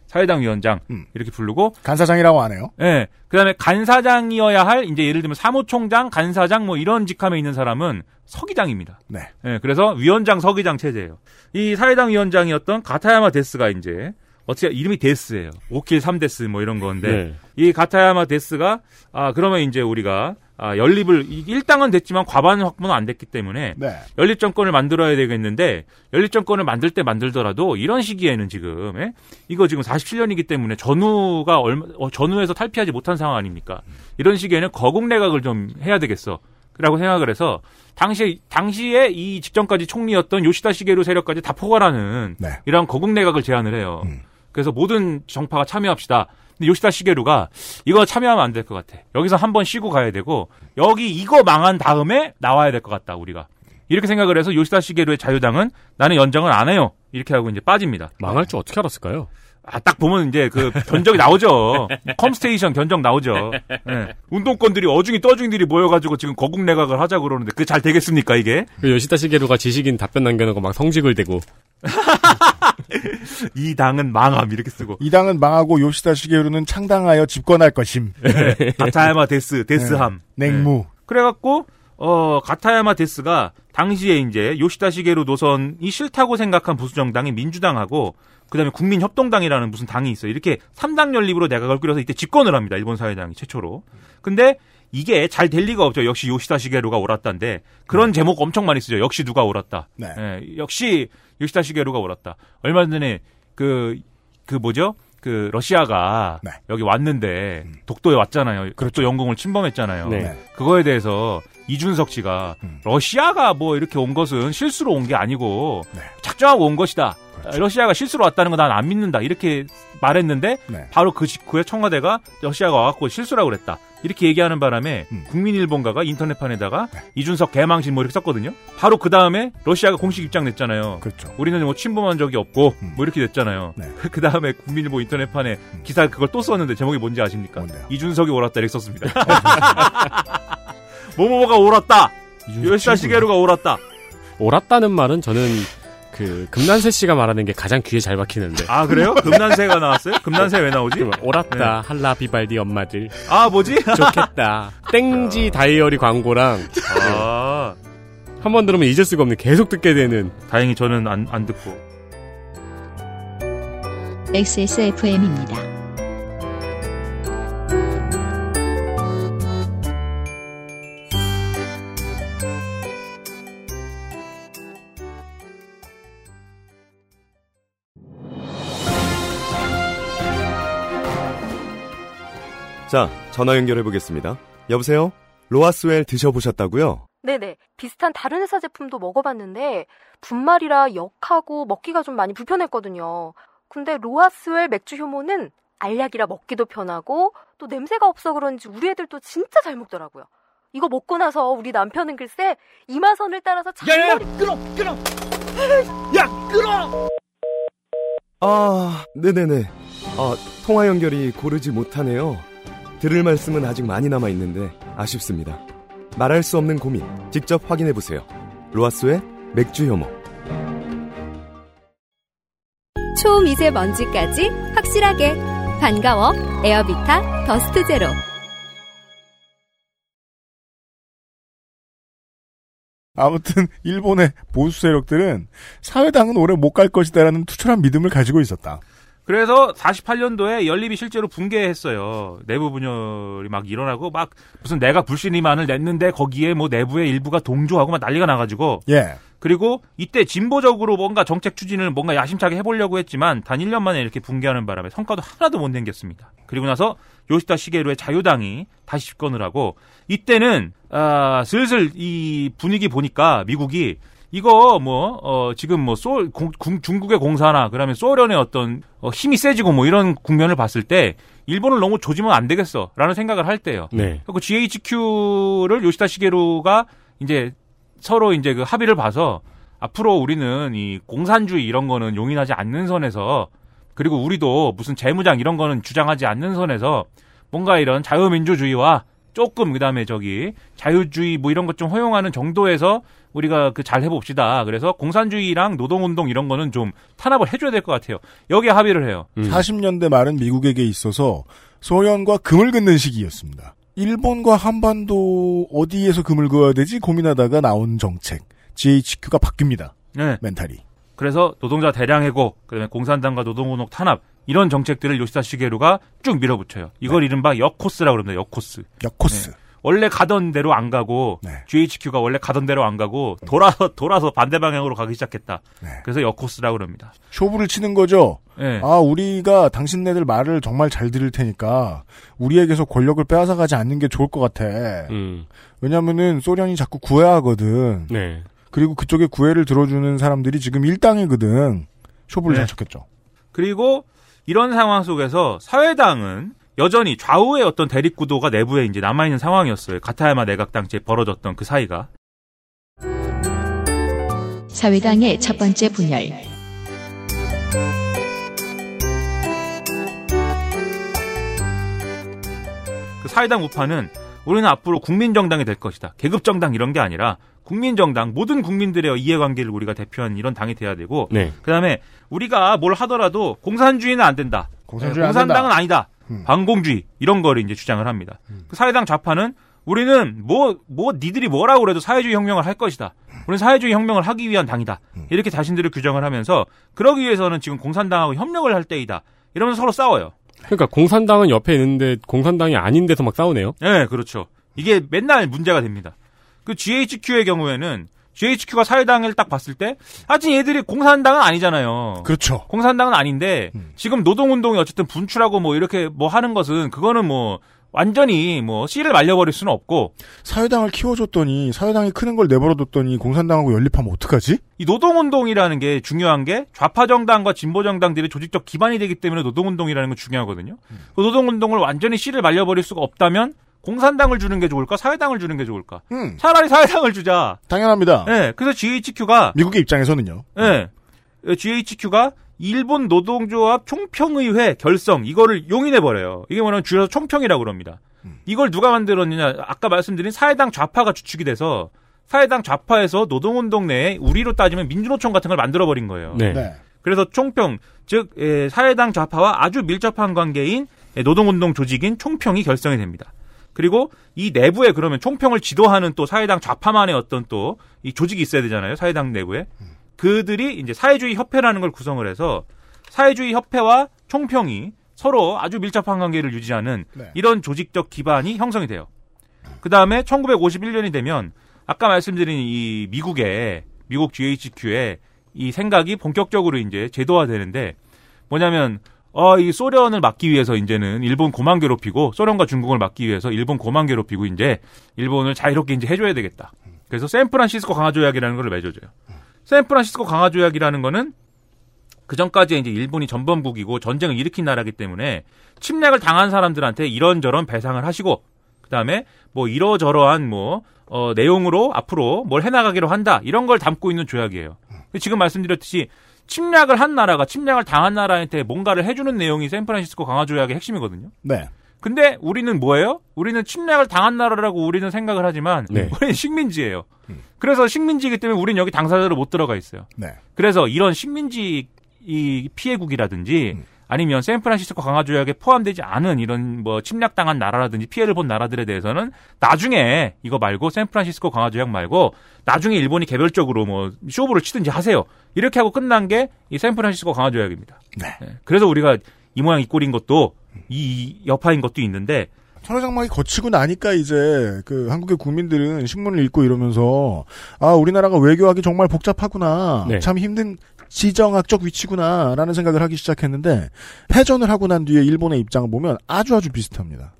사회당 위원장 음. 이렇게 부르고 간사장이라고 하네요. 예. 그다음에 간사장이어야 할 이제 예를 들면 사무총장, 간사장 뭐 이런 직함에 있는 사람은 서기장입니다. 네. 예. 그래서 위원장, 서기장 체제예요. 이 사회당 위원장이었던 가타야마 데스가 이제 어떻게 이름이 데스예요. 5 kill 3 death 뭐 이런 건데 네. 이 가타야마 데스가 아 그러면 이제 우리가 아 연립을 이- 일당은 됐지만 과반 확보는 안 됐기 때문에 네. 연립 정권을 만들어야 되겠는데 연립 정권을 만들 때 만들더라도 이런 시기에는 지금 예? 이거 지금 47년이기 때문에 전후가 얼마 어, 전후에서 탈피하지 못한 상황 아닙니까? 이런 시기에는 거국 내각을 좀 해야 되겠어. 라고 생각을 해서 당시 당시에 이 직전까지 총리였던 요시다 시게루 세력까지 다 포괄하는 네. 이런 거국 내각을 제안을 해요. 음. 그래서 모든 정파가 참여합시다. 근데 요시다 시게루가 이거 참여하면 안 될 것 같아. 여기서 한번 쉬고 가야 되고 여기 이거 망한 다음에 나와야 될 것 같다 우리가. 이렇게 생각을 해서 요시다 시게루의 자유당은 나는 연정을 안 해요. 이렇게 하고 이제 빠집니다. 망할 줄 어떻게 알았을까요? 아, 딱 보면 이제 그 견적이 나오죠. 컴스테이션 견적 나오죠. 예. 운동권들이 어중이 떠중이들이 모여가지고 지금 거국 내각을 하자 그러는데 그게 잘 되겠습니까 이게? 그 요시다 시게루가 지식인 답변 남겨놓고 막 성직을 대고 이 당은 망함 이렇게 쓰고. 이 당은 망하고 요시다 시게루는 창당하여 집권할 것임. 가타야마 데스 데스함. 냉무. 그래갖고 어 가타야마 데스가 당시에 이제 요시다 시게루 노선이 싫다고 생각한 보수 정당이 민주당하고 그다음에 국민협동당이라는 무슨 당이 있어요. 이렇게 3당 연립으로 내각을 꾸려서 이때 집권을 합니다. 일본 사회당이 최초로. 근데 이게 잘 될 리가 없죠. 역시 요시다 시게루가 옳았다인데 그런 제목 엄청 많이 쓰죠. 역시 누가 옳았다. 네. 예, 역시 요시다 시게루가 옳았다. 얼마 전에 그, 그 뭐죠? 그 러시아가 네. 여기 왔는데 독도에 왔잖아요. 독도 영공을 침범했잖아요. 네. 네. 그거에 대해서 이준석 씨가 음. 러시아가 뭐 이렇게 온 것은 실수로 온 게 아니고 네. 작정하고 온 것이다. 그렇죠. 러시아가 실수로 왔다는 거 난 안 믿는다. 이렇게 말했는데 네. 바로 그 직후에 청와대가 러시아가 와갖고 실수라고 그랬다. 이렇게 얘기하는 바람에 음. 국민일본가가 인터넷판에다가 네. 이준석 개망신 뭐 이렇게 썼거든요. 바로 그 다음에 러시아가 공식 입장 냈잖아요. 그렇죠. 우리는 뭐 침범한 적이 없고 음. 뭐 이렇게 됐잖아요. 네. 그 다음에 국민일보 인터넷판에 기사 그걸 또 썼는데 제목이 뭔지 아십니까? 뭔데요? 이준석이 옳았다 이렇게 썼습니다. 뭐뭐뭐가 옳았다. 요시다 시게루가 옳았다. 옳았다는 말은 저는 그 금난세 씨가 말하는 게 가장 귀에 잘 박히는데 아 그래요? 금난새가 나왔어요? 금난새 왜 나오지? 옳았다 할라 비발디 엄마들 아 뭐지? 좋겠다 땡지 다이어리 광고랑 아 한 번 들으면 잊을 수가 없는 계속 듣게 되는 다행히 저는 안, 안 듣고 XSFM입니다. 자, 전화 연결해 보겠습니다. 여보세요? 로아스웰 드셔보셨다고요? 네네. 비슷한 다른 회사 제품도 먹어봤는데 분말이라 역하고 먹기가 좀 많이 불편했거든요. 근데 로아스웰 맥주 효모는 알약이라 먹기도 편하고 또 냄새가 없어 그런지 우리 애들도 진짜 잘 먹더라고요. 이거 먹고 나서 우리 남편은 글쎄 이마선을 따라서 장머리 끊어 끊어 야 끊어 아, 네네네. 아, 통화 연결이 고르지 못하네요. 들을 말씀은 아직 많이 남아 있는데 아쉽습니다. 말할 수 없는 고민 직접 확인해 보세요. 로아스의 맥주 효모. 초미세 먼지까지 확실하게 반가워 에어비타 더스트 제로 아무튼 일본의 보수 세력들은 사회당은 오래 못 갈 것이다라는 투철한 믿음을 가지고 있었다. 그래서 48년도에 연립이 실제로 붕괴했어요. 내부 분열이 막 일어나고 막 무슨 내가 불신임안을 냈는데 거기에 뭐 내부의 일부가 동조하고 막 난리가 나가지고 예. 그리고 이때 진보적으로 뭔가 정책 추진을 뭔가 야심차게 해보려고 했지만 단 1년 만에 이렇게 붕괴하는 바람에 성과도 하나도 못 남겼습니다. 그리고 나서 요시다 시게루의 자유당이 다시 집권을 하고 이때는 아, 슬슬 이 분위기 보니까 미국이 이거 뭐 어, 지금 뭐소 중국의 공사나 그다음에 소련의 어떤 어, 힘이 세지고 뭐 이런 국면을 봤을 때 일본을 너무 조지면 안 되겠어라는 생각을 할 때요. 네. 그리고 GHQ를 요시다 시게루가 이제 서로 이제 그 합의를 봐서 앞으로 우리는 이 공산주의 이런 거는 용인하지 않는 선에서 그리고 우리도 무슨 재무장 이런 거는 주장하지 않는 선에서 뭔가 이런 자유민주주의와 조금 그다음에 저기 자유주의 뭐 이런 것 좀 허용하는 정도에서 우리가 그 잘 해봅시다. 그래서 공산주의랑 노동운동 이런 거는 좀 탄압을 해줘야 될 것 같아요. 여기에 합의를 해요. 음. 40년대 말은 미국에게 있어서 소련과 금을 긋는 시기였습니다. 일본과 한반도 어디에서 금을 그어야 되지 고민하다가 나온 정책 GHQ가 바뀝니다. 네. 멘탈이. 그래서 노동자 대량 해고, 그다음에 공산당과 노동운동 탄압 이런 정책들을 요시다 시게루가 쭉 밀어붙여요. 이걸 이른바 역코스라고 그럽니다. 역코스. 역코스. 원래 가던 대로 안 가고 GHQ가 원래 가던 대로 안 가고 돌아서 돌아서 반대 방향으로 가기 시작했다. 그래서 역코스라고 그럽니다. 쇼부를 치는 거죠. 네. 아, 우리가 당신네들 말을 정말 잘 들을 테니까 우리에게서 권력을 빼앗아 가지 않는 게 좋을 것 같아. 음. 왜냐면은 소련이 자꾸 구애하거든. 네. 그리고 그쪽에 구애를 들어주는 사람들이 지금 일당이거든. 쇼부를 네. 잘 쳤겠죠. 그리고 이런 상황 속에서 사회당은 여전히 좌우의 어떤 대립 구도가 내부에 이제 남아 있는 상황이었어요. 가타야마 내각 당시에 벌어졌던 그 사이가. 사회당의 첫 번째 분열. 그 사회당 우파는 우리는 앞으로 국민정당이 될 것이다. 계급정당 이런 게 아니라 국민정당, 모든 국민들의 이해관계를 우리가 대표하는 이런 당이 돼야 되고, 네. 그 다음에 우리가 뭘 하더라도 공산주의는 안 된다. 공산주의 네, 안 공산당은 된다. 아니다. 반공주의 이런 거를 이제 주장을 합니다. 그 사회당 좌파는 우리는 뭐, 뭐, 니들이 뭐라고 그래도 사회주의 혁명을 할 것이다. 우리는 사회주의 혁명을 하기 위한 당이다. 이렇게 자신들을 규정을 하면서 그러기 위해서는 지금 공산당하고 협력을 할 때이다. 이러면서 서로 싸워요. 그러니까 공산당은 옆에 있는데 공산당이 아닌 데서 막 싸우네요. 네, 그렇죠. 이게 맨날 문제가 됩니다. 그 GHQ의 경우에는 GHQ가 사회당을 딱 봤을 때 하여튼 얘들이 공산당은 아니잖아요. 그렇죠. 공산당은 아닌데 지금 노동운동이 어쨌든 분출하고 뭐 이렇게 뭐 하는 것은 그거는 뭐 완전히 뭐 씨를 말려버릴 수는 없고 사회당을 키워줬더니 사회당이 크는 걸 내버려뒀더니 공산당하고 연립하면 어떡하지? 이 노동운동이라는 게 중요한 게 좌파 정당과 진보 정당들의 조직적 기반이 되기 때문에 노동운동이라는 건 중요하거든요. 그 노동운동을 완전히 씨를 말려버릴 수가 없다면 공산당을 주는 게 좋을까 사회당을 주는 게 좋을까? 차라리 사회당을 주자. 당연합니다. 네, 그래서 GHQ가 미국의 입장에서는요. 네, GHQ가 일본 노동조합 총평의회 결성 이거를 용인해 버려요. 이게 뭐냐면 줄여서 총평이라고 그럽니다. 이걸 누가 만들었느냐? 아까 말씀드린 사회당 좌파가 주축이 돼서 사회당 좌파에서 노동운동 내에 우리로 따지면 민주노총 같은 걸 만들어 버린 거예요. 네. 그래서 총평 즉 에, 사회당 좌파와 아주 밀접한 관계인 에, 노동운동 조직인 총평이 결성이 됩니다. 그리고 이 내부에 그러면 총평을 지도하는 또 사회당 좌파만의 어떤 또 이 조직이 있어야 되잖아요. 사회당 내부에. 그들이 이제 사회주의 협회라는 걸 구성을 해서 사회주의 협회와 총평이 서로 아주 밀접한 관계를 유지하는 네. 이런 조직적 기반이 형성이 돼요. 그 다음에 1951년이 되면 아까 말씀드린 이 미국의 미국 GHQ의 이 생각이 본격적으로 이제 제도화되는데 뭐냐면 어, 이 소련을 막기 위해서 이제는 일본 고만 괴롭히고 소련과 중국을 막기 위해서 일본 고만 괴롭히고 이제 일본을 자유롭게 이제 해줘야 되겠다. 그래서 샌프란시스코 강화 조약이라는 걸 맺어줘요. 샌프란시스코 강화 조약이라는 거는 그 전까지 이제 일본이 전범국이고 전쟁을 일으킨 나라기 때문에 침략을 당한 사람들한테 이런저런 배상을 하시고 그다음에 뭐 이러저러한 뭐 어, 내용으로 앞으로 뭘 해나가기로 한다 이런 걸 담고 있는 조약이에요. 지금 말씀드렸듯이 침략을 한 나라가 침략을 당한 나라한테 뭔가를 해주는 내용이 샌프란시스코 강화 조약의 핵심이거든요. 네. 근데 우리는 뭐예요? 우리는 침략을 당한 나라라고 우리는 생각을 하지만 네. 우리는 식민지예요. 그래서 식민지이기 때문에 우리는 여기 당사자로 못 들어가 있어요. 네. 그래서 이런 식민지 이 피해국이라든지 아니면 샌프란시스코 강화 조약에 포함되지 않은 이런 뭐 침략당한 나라라든지 피해를 본 나라들에 대해서는 나중에 이거 말고 샌프란시스코 강화 조약 말고 나중에 일본이 개별적으로 뭐 쇼부를 치든지 하세요. 이렇게 하고 끝난 게 이 샌프란시스코 강화 조약입니다. 네. 그래서 우리가 이 모양 이 꼴인 것도 이 여파인 것도 있는데 천하장막이 거치고 나니까 이제 그 한국의 국민들은 신문을 읽고 이러면서 아 우리나라가 외교하기 정말 복잡하구나 네. 참 힘든 지정학적 위치구나라는 생각을 하기 시작했는데 패전을 하고 난 뒤에 일본의 입장을 보면 아주 아주 비슷합니다.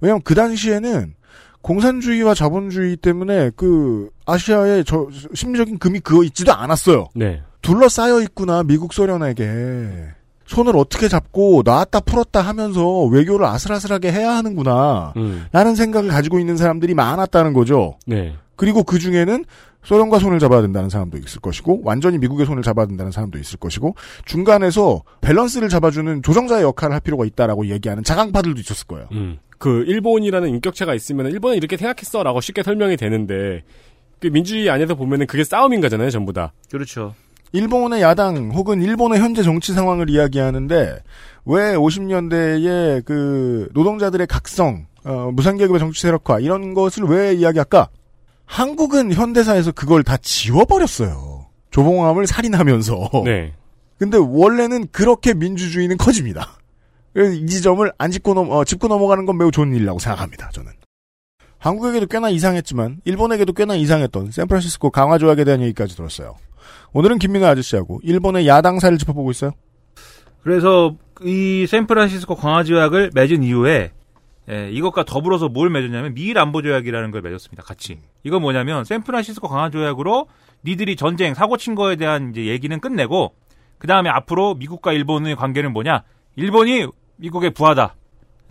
왜냐하면 그 당시에는 공산주의와 자본주의 때문에 그 아시아에 저 심리적인 금이 그어 있지도 않았어요. 네. 둘러싸여 있구나 미국 소련에게 손을 어떻게 잡고 놨다 풀었다 하면서 외교를 아슬아슬하게 해야 하는구나 음. 라는 생각을 가지고 있는 사람들이 많았다는 거죠. 네. 그리고 그 중에는 소련과 손을 잡아야 된다는 사람도 있을 것이고 완전히 미국의 손을 잡아야 된다는 사람도 있을 것이고 중간에서 밸런스를 잡아주는 조정자의 역할을 할 필요가 있다라고 얘기하는 자강파들도 있었을 거예요. 음. 그 일본이라는 인격체가 있으면 일본은 이렇게 생각했어라고 쉽게 설명이 되는데 그 민주주의 안에서 보면은 그게 싸움인 거잖아요, 전부 다. 그렇죠. 일본의 야당 혹은 일본의 현재 정치 상황을 이야기하는데 왜 50년대에 그 노동자들의 각성, 어, 무상계급의 정치 세력화 이런 것을 왜 이야기할까? 한국은 현대사에서 그걸 다 지워버렸어요. 조봉암을 살인하면서. 네. 근데 원래는 그렇게 민주주의는 커집니다. 그래서 이 지점을 안 짚고 넘, 어, 짚고 넘어가는 건 매우 좋은 일이라고 생각합니다, 저는. 한국에게도 꽤나 이상했지만, 일본에게도 꽤나 이상했던 샌프란시스코 강화 조약에 대한 얘기까지 들었어요. 오늘은 김민호 아저씨하고 일본의 야당사를 짚어보고 있어요. 그래서 이 샌프란시스코 강화 조약을 맺은 이후에 예, 이것과 더불어서 뭘 맺었냐면 미일 안보 조약이라는 걸 맺었습니다. 같이. 이건 뭐냐면 샌프란시스코 강화 조약으로 니들이 전쟁 사고 친 거에 대한 이제 얘기는 끝내고 그 다음에 앞으로 미국과 일본의 관계는 뭐냐? 일본이 미국의 부하다.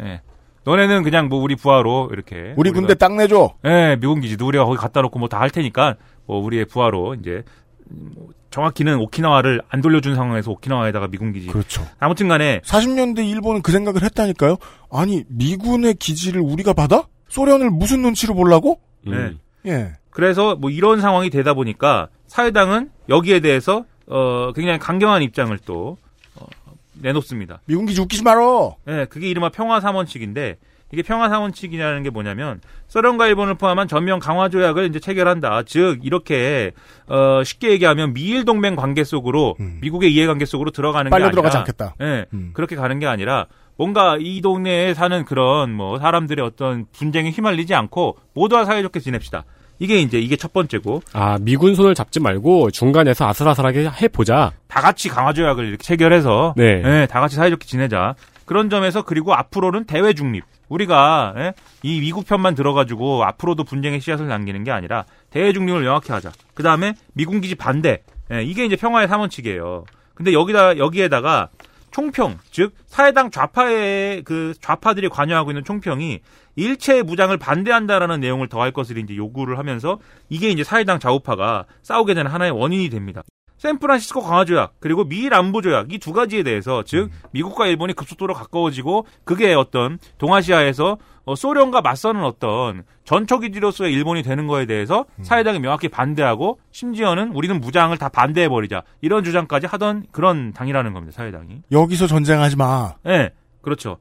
예. 너네는 그냥 뭐 우리 부하로 이렇게 우리 군대 딱 내줘. 예, 미군 기지도 우리가 거기 갖다 놓고 뭐 다 할 테니까 뭐 우리의 부하로 이제 뭐 정확히는 오키나와를 안 돌려준 상황에서 오키나와에다가 미군 기지. 그렇죠. 아무튼 간에 40년대 일본은 그 생각을 했다니까요. 아니 미군의 기지를 우리가 받아? 소련을 무슨 눈치로 보려고? 네. 예. 그래서 뭐 이런 상황이 되다 보니까 사회당은 여기에 대해서 어 굉장히 강경한 입장을 또 어, 내놓습니다. 미군 기지 웃기지 말어. 네, 그게 이른바 평화 삼원칙인데 이게 평화삼원칙이라는 게 뭐냐면 소련과 일본을 포함한 전면 강화 조약을 이제 체결한다. 즉 이렇게 어 쉽게 얘기하면 미일 동맹 관계 속으로 미국의 이해 관계 속으로 들어가는 게 빨려 아니라 들어가지 않겠다. 예, 그렇게 가는 게 아니라 뭔가 이 동네에 사는 그런 뭐 사람들의 어떤 분쟁에 휘말리지 않고 모두와 사이좋게 지냅시다. 이게 이제 이게 첫 번째고 아, 미군 손을 잡지 말고 중간에서 아슬아슬하게 해보자. 다 같이 강화 조약을 이렇게 체결해서 네. 예, 다 같이 사이좋게 지내자. 그런 점에서 그리고 앞으로는 대외 중립. 우리가 예, 이 미국 편만 들어가지고 앞으로도 분쟁의 씨앗을 남기는 게 아니라 대외 중립을 명확히 하자. 그 다음에 미군 기지 반대. 예, 이게 이제 평화의 삼원칙이에요. 근데 여기다 여기에다가 총평, 즉 사회당 좌파의 그 좌파들이 관여하고 있는 총평이 일체 무장을 반대한다라는 내용을 더할 것을 이제 요구를 하면서 이게 이제 사회당 좌우파가 싸우게 되는 하나의 원인이 됩니다. 샌프란시스코 강화조약 그리고 미일 안보조약 이 두 가지에 대해서 즉 미국과 일본이 급속도로 가까워지고 그게 어떤 동아시아에서 어, 소련과 맞서는 어떤 전초기지로서의 일본이 되는 거에 대해서 사회당이 명확히 반대하고 심지어는 우리는 무장을 다 반대해 버리자 이런 주장까지 하던 그런 당이라는 겁니다 사회당이. 여기서 전쟁하지 마. 네, 그렇죠.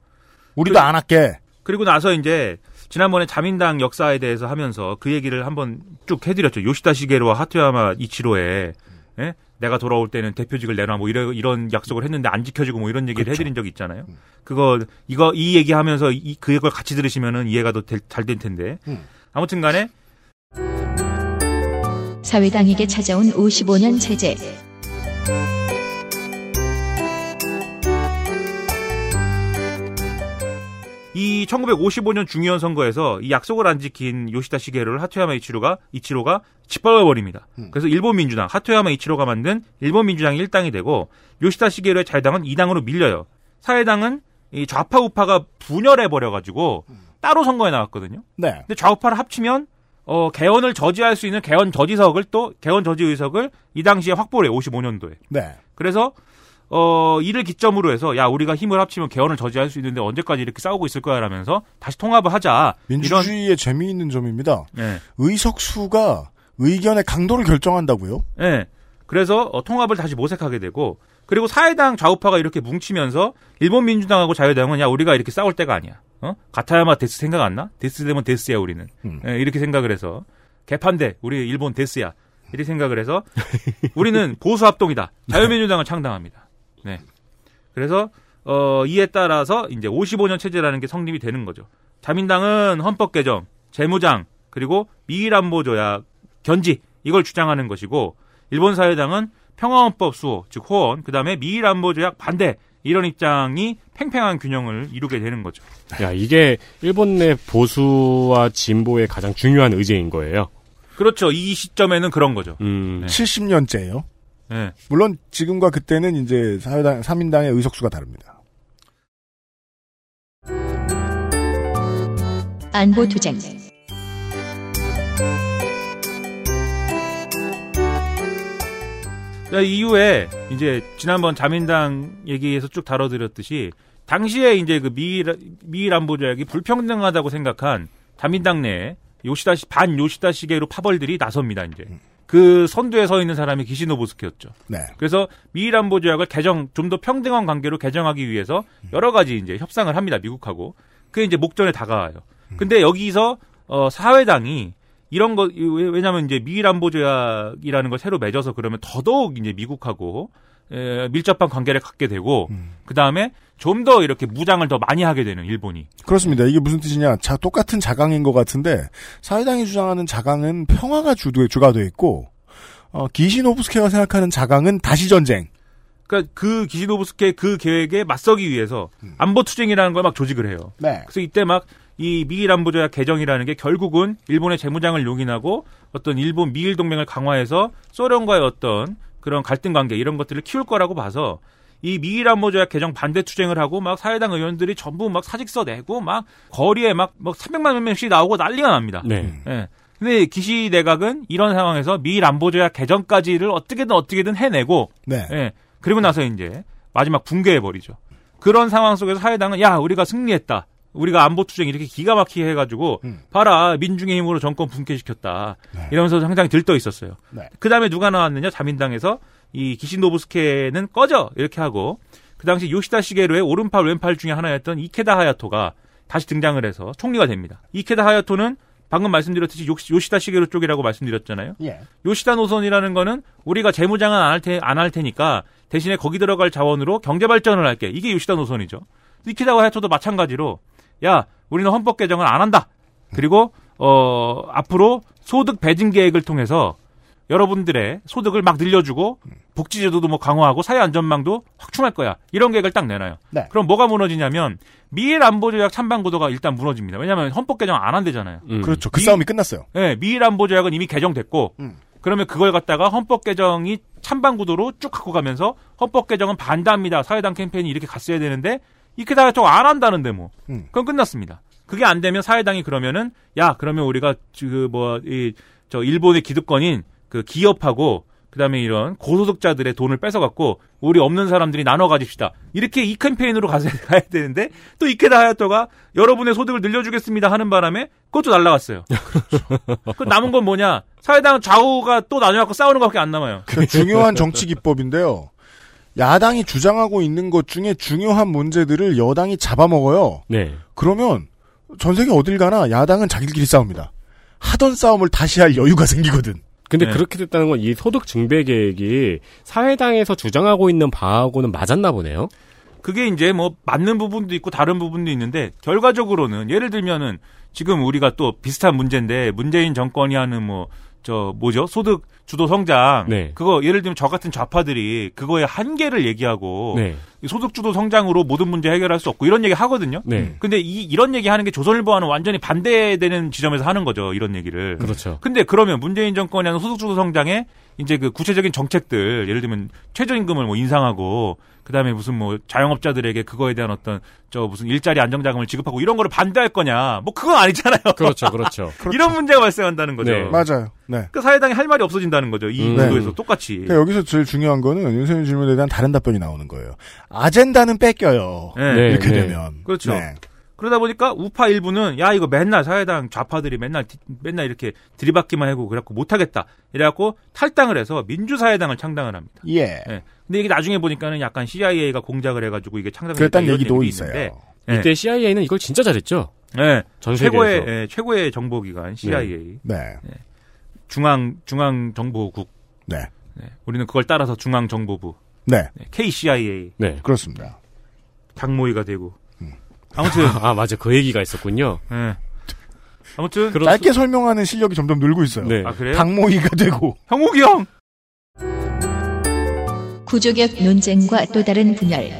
우리도 안 할게. 그리고 나서 이제 지난번에 자민당 역사에 대해서 하면서 그 얘기를 한번 쭉 해드렸죠. 요시다 시게루와 하토야마 이치로에 예? 내가 돌아올 때는 대표직을 내놔 뭐 이런 이런 약속을 했는데 안 지켜지고 뭐 이런 얘기를 해드린 적이 있잖아요. 그거 이거 이 얘기하면서 이 그걸 같이 들으시면은 이해가 더 잘 될 텐데 아무튼간에 사회당에게 찾아온 55년 체제. 이 1955년 중의원 선거에서 이 약속을 안 지킨 요시다 시게루를 하토야마 이치로가 이치로가 짓밟아 버립니다. 그래서 일본 민주당 하토야마 이치로가 만든 일본 민주당이 1당이 되고 요시다 시게루의 자유당은 2당으로 밀려요. 사회당은 이 좌파 우파가 분열해 버려 가지고 따로 선거에 나왔거든요. 네. 근데 좌우파를 합치면 어 개헌을 저지할 수 있는 개헌 저지석을 또 개헌 저지 의석을 이 당시에 확보를 해요. 55년도에. 네. 그래서 어 이를 기점으로 해서 야 우리가 힘을 합치면 개헌을 저지할 수 있는데 언제까지 이렇게 싸우고 있을 거야라면서 다시 통합을 하자. 민주주의의 재미있는 점입니다. 네. 의석수가 의견의 강도를 결정한다고요? 예. 그래서 어, 통합을 다시 모색하게 되고 그리고 사회당 좌우파가 이렇게 뭉치면서 일본 민주당하고 자유당은 야 우리가 이렇게 싸울 때가 아니야. 어? 가타야마 데스 생각 안 나? 데스 되면 데스야 우리는. 예, 이렇게 생각을 해서 개판대 우리 일본 데스야. 이렇게 생각을 해서 우리는 보수 합동이다. 자유민주당을 창당합니다. 네. 그래서 어 이에 따라서 이제 55년 체제라는 게 성립이 되는 거죠. 자민당은 헌법 개정, 재무장, 그리고 미일 안보 조약 견지 이걸 주장하는 것이고 일본 사회당은 평화헌법 수호, 즉 호언, 그다음에 미일 안보 조약 반대 이런 입장이 팽팽한 균형을 이루게 되는 거죠. 야, 이게 일본 내 보수와 진보의 가장 중요한 의제인 거예요. 그렇죠. 이 시점에는 그런 거죠. 음. 70년째예요. 네. 물론 지금과 그때는 이제 사회당 3인당의 의석수가 다릅니다. 안보 투쟁. 자, 이후에 이제 지난번 자민당 얘기에서 쭉 다뤄드렸듯이 당시에 이제 그 미일 미일 안보 조약이 불평등하다고 생각한 자민당 내에 요시다시 반요시다 시계로 파벌들이 나섭니다 이제. 음. 그 선두에 서 있는 사람이 기시노부스케였죠. 네. 그래서 미일 안보 조약을 개정 좀 더 평등한 관계로 개정하기 위해서 여러 가지 이제 협상을 합니다. 미국하고 그게 이제 목전에 다가와요. 근데 여기서 어 사회당이 이런 거 왜- 왜냐하면 이제 미일 안보 조약이라는 걸 새로 맺어서 그러면 더더욱 이제 미국하고 에, 밀접한 관계를 갖게 되고 그 다음에 좀 더 이렇게 무장을 더 많이 하게 되는 일본이 그렇습니다. 이게 무슨 뜻이냐? 자, 똑같은 자강인 것 같은데 사회당이 주장하는 자강은 평화가 주도 주가 돼 있고 어, 기시노부스케가 생각하는 자강은 다시 전쟁. 그러니까 그 기시노부스케 그 계획에 맞서기 위해서 안보 투쟁이라는 걸 막 조직을 해요. 네. 그래서 이때 막 이 미일 안보 조약 개정이라는 게 결국은 일본의 재무장을 용인하고 어떤 일본 미일 동맹을 강화해서 소련과의 어떤 그런 갈등 관계 이런 것들을 키울 거라고 봐서 이 미일 안보조약 개정 반대 투쟁을 하고 막 사회당 의원들이 전부 막 사직서 내고 막 거리에 막, 막 300만 명씩 나오고 난리가 납니다. 네. 예. 근데 기시 내각은 이런 상황에서 미일 안보조약 개정까지를 어떻게든 어떻게든 해내고 네. 예. 그리고 나서 이제 마지막 붕괴해 버리죠. 그런 상황 속에서 사회당은 야 우리가 승리했다. 우리가 안보 투쟁 이렇게 기가 막히게 해가지고 봐라 민중의 힘으로 정권 붕괴시켰다. 이러면서 상당히 들떠 있었어요. 네. 그 다음에 누가 나왔느냐 자민당에서 이 기신노부스케는 꺼져 이렇게 하고 그 당시 요시다 시게루의 오른팔 왼팔 중에 하나였던 이케다 하야토가 다시 등장을 해서 총리가 됩니다. 이케다 하야토는 방금 말씀드렸듯이 요시- 요시다 시게루 쪽이라고 말씀드렸잖아요. 예. 요시다 노선이라는 거는 우리가 재무장은 안 할 테, 안 할 테니까 대신에 거기 들어갈 자원으로 경제 발전을 할게. 이게 요시다 노선이죠. 니키다와 해토도 마찬가지로 야, 우리는 헌법 개정을 안 한다. 그리고 어 앞으로 소득 배분 계획을 통해서 여러분들의 소득을 막 늘려주고 복지제도도 뭐 강화하고 사회 안전망도 확충할 거야. 이런 계획을 딱 내놔요. 네. 그럼 뭐가 무너지냐면 미일 안보조약 찬반 구도가 일단 무너집니다. 왜냐하면 헌법 개정 안 한대잖아요. 그렇죠. 그 미- 싸움이 끝났어요. 네, 미일 안보조약은 이미 개정됐고 음. 그러면 그걸 갖다가 헌법 개정이 찬반 구도로 쭉 갖고 가면서 헌법 개정은 반대합니다. 사회당 캠페인이 이렇게 갔어야 되는데 이렇게 다좀안 한다는데 뭐. 음. 그건 끝났습니다. 그게 안 되면 사회당이 그러면은 야 그러면 우리가 그 뭐 이 저 일본의 기득권인 그 기업하고 그다음에 이런 고소득자들의 돈을 뺏어갖고 우리 없는 사람들이 나눠 가집시다. 이렇게 이 캠페인으로 가서 가야 되는데 또 이케다 하야토가 여러분의 소득을 늘려주겠습니다 하는 바람에 그것도 날라갔어요. 그 남은 건 뭐냐? 사회당 좌우가 또 나뉘어갖고 싸우는 것밖에 안 남아요. 그 중요한 정치 기법인데요. 야당이 주장하고 있는 것 중에 중요한 문제들을 여당이 잡아먹어요. 네. 그러면 전 세계 어딜 가나 야당은 자기들끼리 싸웁니다. 하던 싸움을 다시 할 여유가 생기거든. 근데 네. 그렇게 됐다는 건 이 소득 증배 계획이 사회당에서 주장하고 있는 바하고는 맞았나 보네요. 그게 이제 뭐 맞는 부분도 있고 다른 부분도 있는데 결과적으로는 예를 들면은 지금 우리가 또 비슷한 문제인데 문재인 정권이 하는 뭐 저 뭐죠 소득 주도 성장 네. 그거 예를 들면 저 같은 좌파들이 그거의 한계를 얘기하고 네. 이 소득 주도 성장으로 모든 문제 해결할 수 없고 이런 얘기 하거든요. 네. 근데 이 이런 얘기 하는 게 조선일보와는 완전히 반대되는 지점에서 하는 거죠. 이런 얘기를. 그렇죠. 근데 그러면 문재인 정권이 하는 소득 주도 성장에 이제 그 구체적인 정책들 예를 들면 최저임금을 뭐 인상하고 그다음에 무슨 뭐 자영업자들에게 그거에 대한 어떤 저 무슨 일자리 안정자금을 지급하고 이런 거를 반대할 거냐 뭐 그건 아니잖아요. 그렇죠, 그렇죠. 이런 문제가 발생한다는 거죠. 네. 맞아요. 네. 그 사회당이 할 말이 없어진다는 거죠. 이 음. 구도에서 네. 똑같이. 그러니까 여기서 제일 중요한 거는 윤석열 질문에 대한 다른 답변이 나오는 거예요. 아젠다는 뺏겨요. 네. 이렇게 네. 되면. 그렇죠. 네. 그러다 보니까 우파 일부는 야 이거 맨날 사회당 좌파들이 맨날 디- 맨날 이렇게 들이받기만 하고 그래갖고 못하겠다 이래갖고 탈당을 해서 민주사회당을 창당을 합니다. 예. 예. 근데 이게 나중에 보니까는 약간 CIA가 공작을 해가지고 이게 창당됐다 그랬다는 이런 얘기도. 있는데, 예. 이때 CIA는 이걸 진짜 잘했죠. 예. 전 최고의 세계에서. 예, 최고의 정보기관 CIA 네. 중앙 중앙 정보국 네. 네. 우리는 그걸 따라서 중앙 정보부 네. KCIA 네. 그렇습니다. 장모의가 되고 아무튼 아, 맞아. 그 얘기가 있었군요. 예. 아무튼 짧게 설명하는 실력이 점점 늘고 있어요. 네. 아 그래요? 당모이가 되고. 형욱이 형 구조격 논쟁과 또 다른 분열.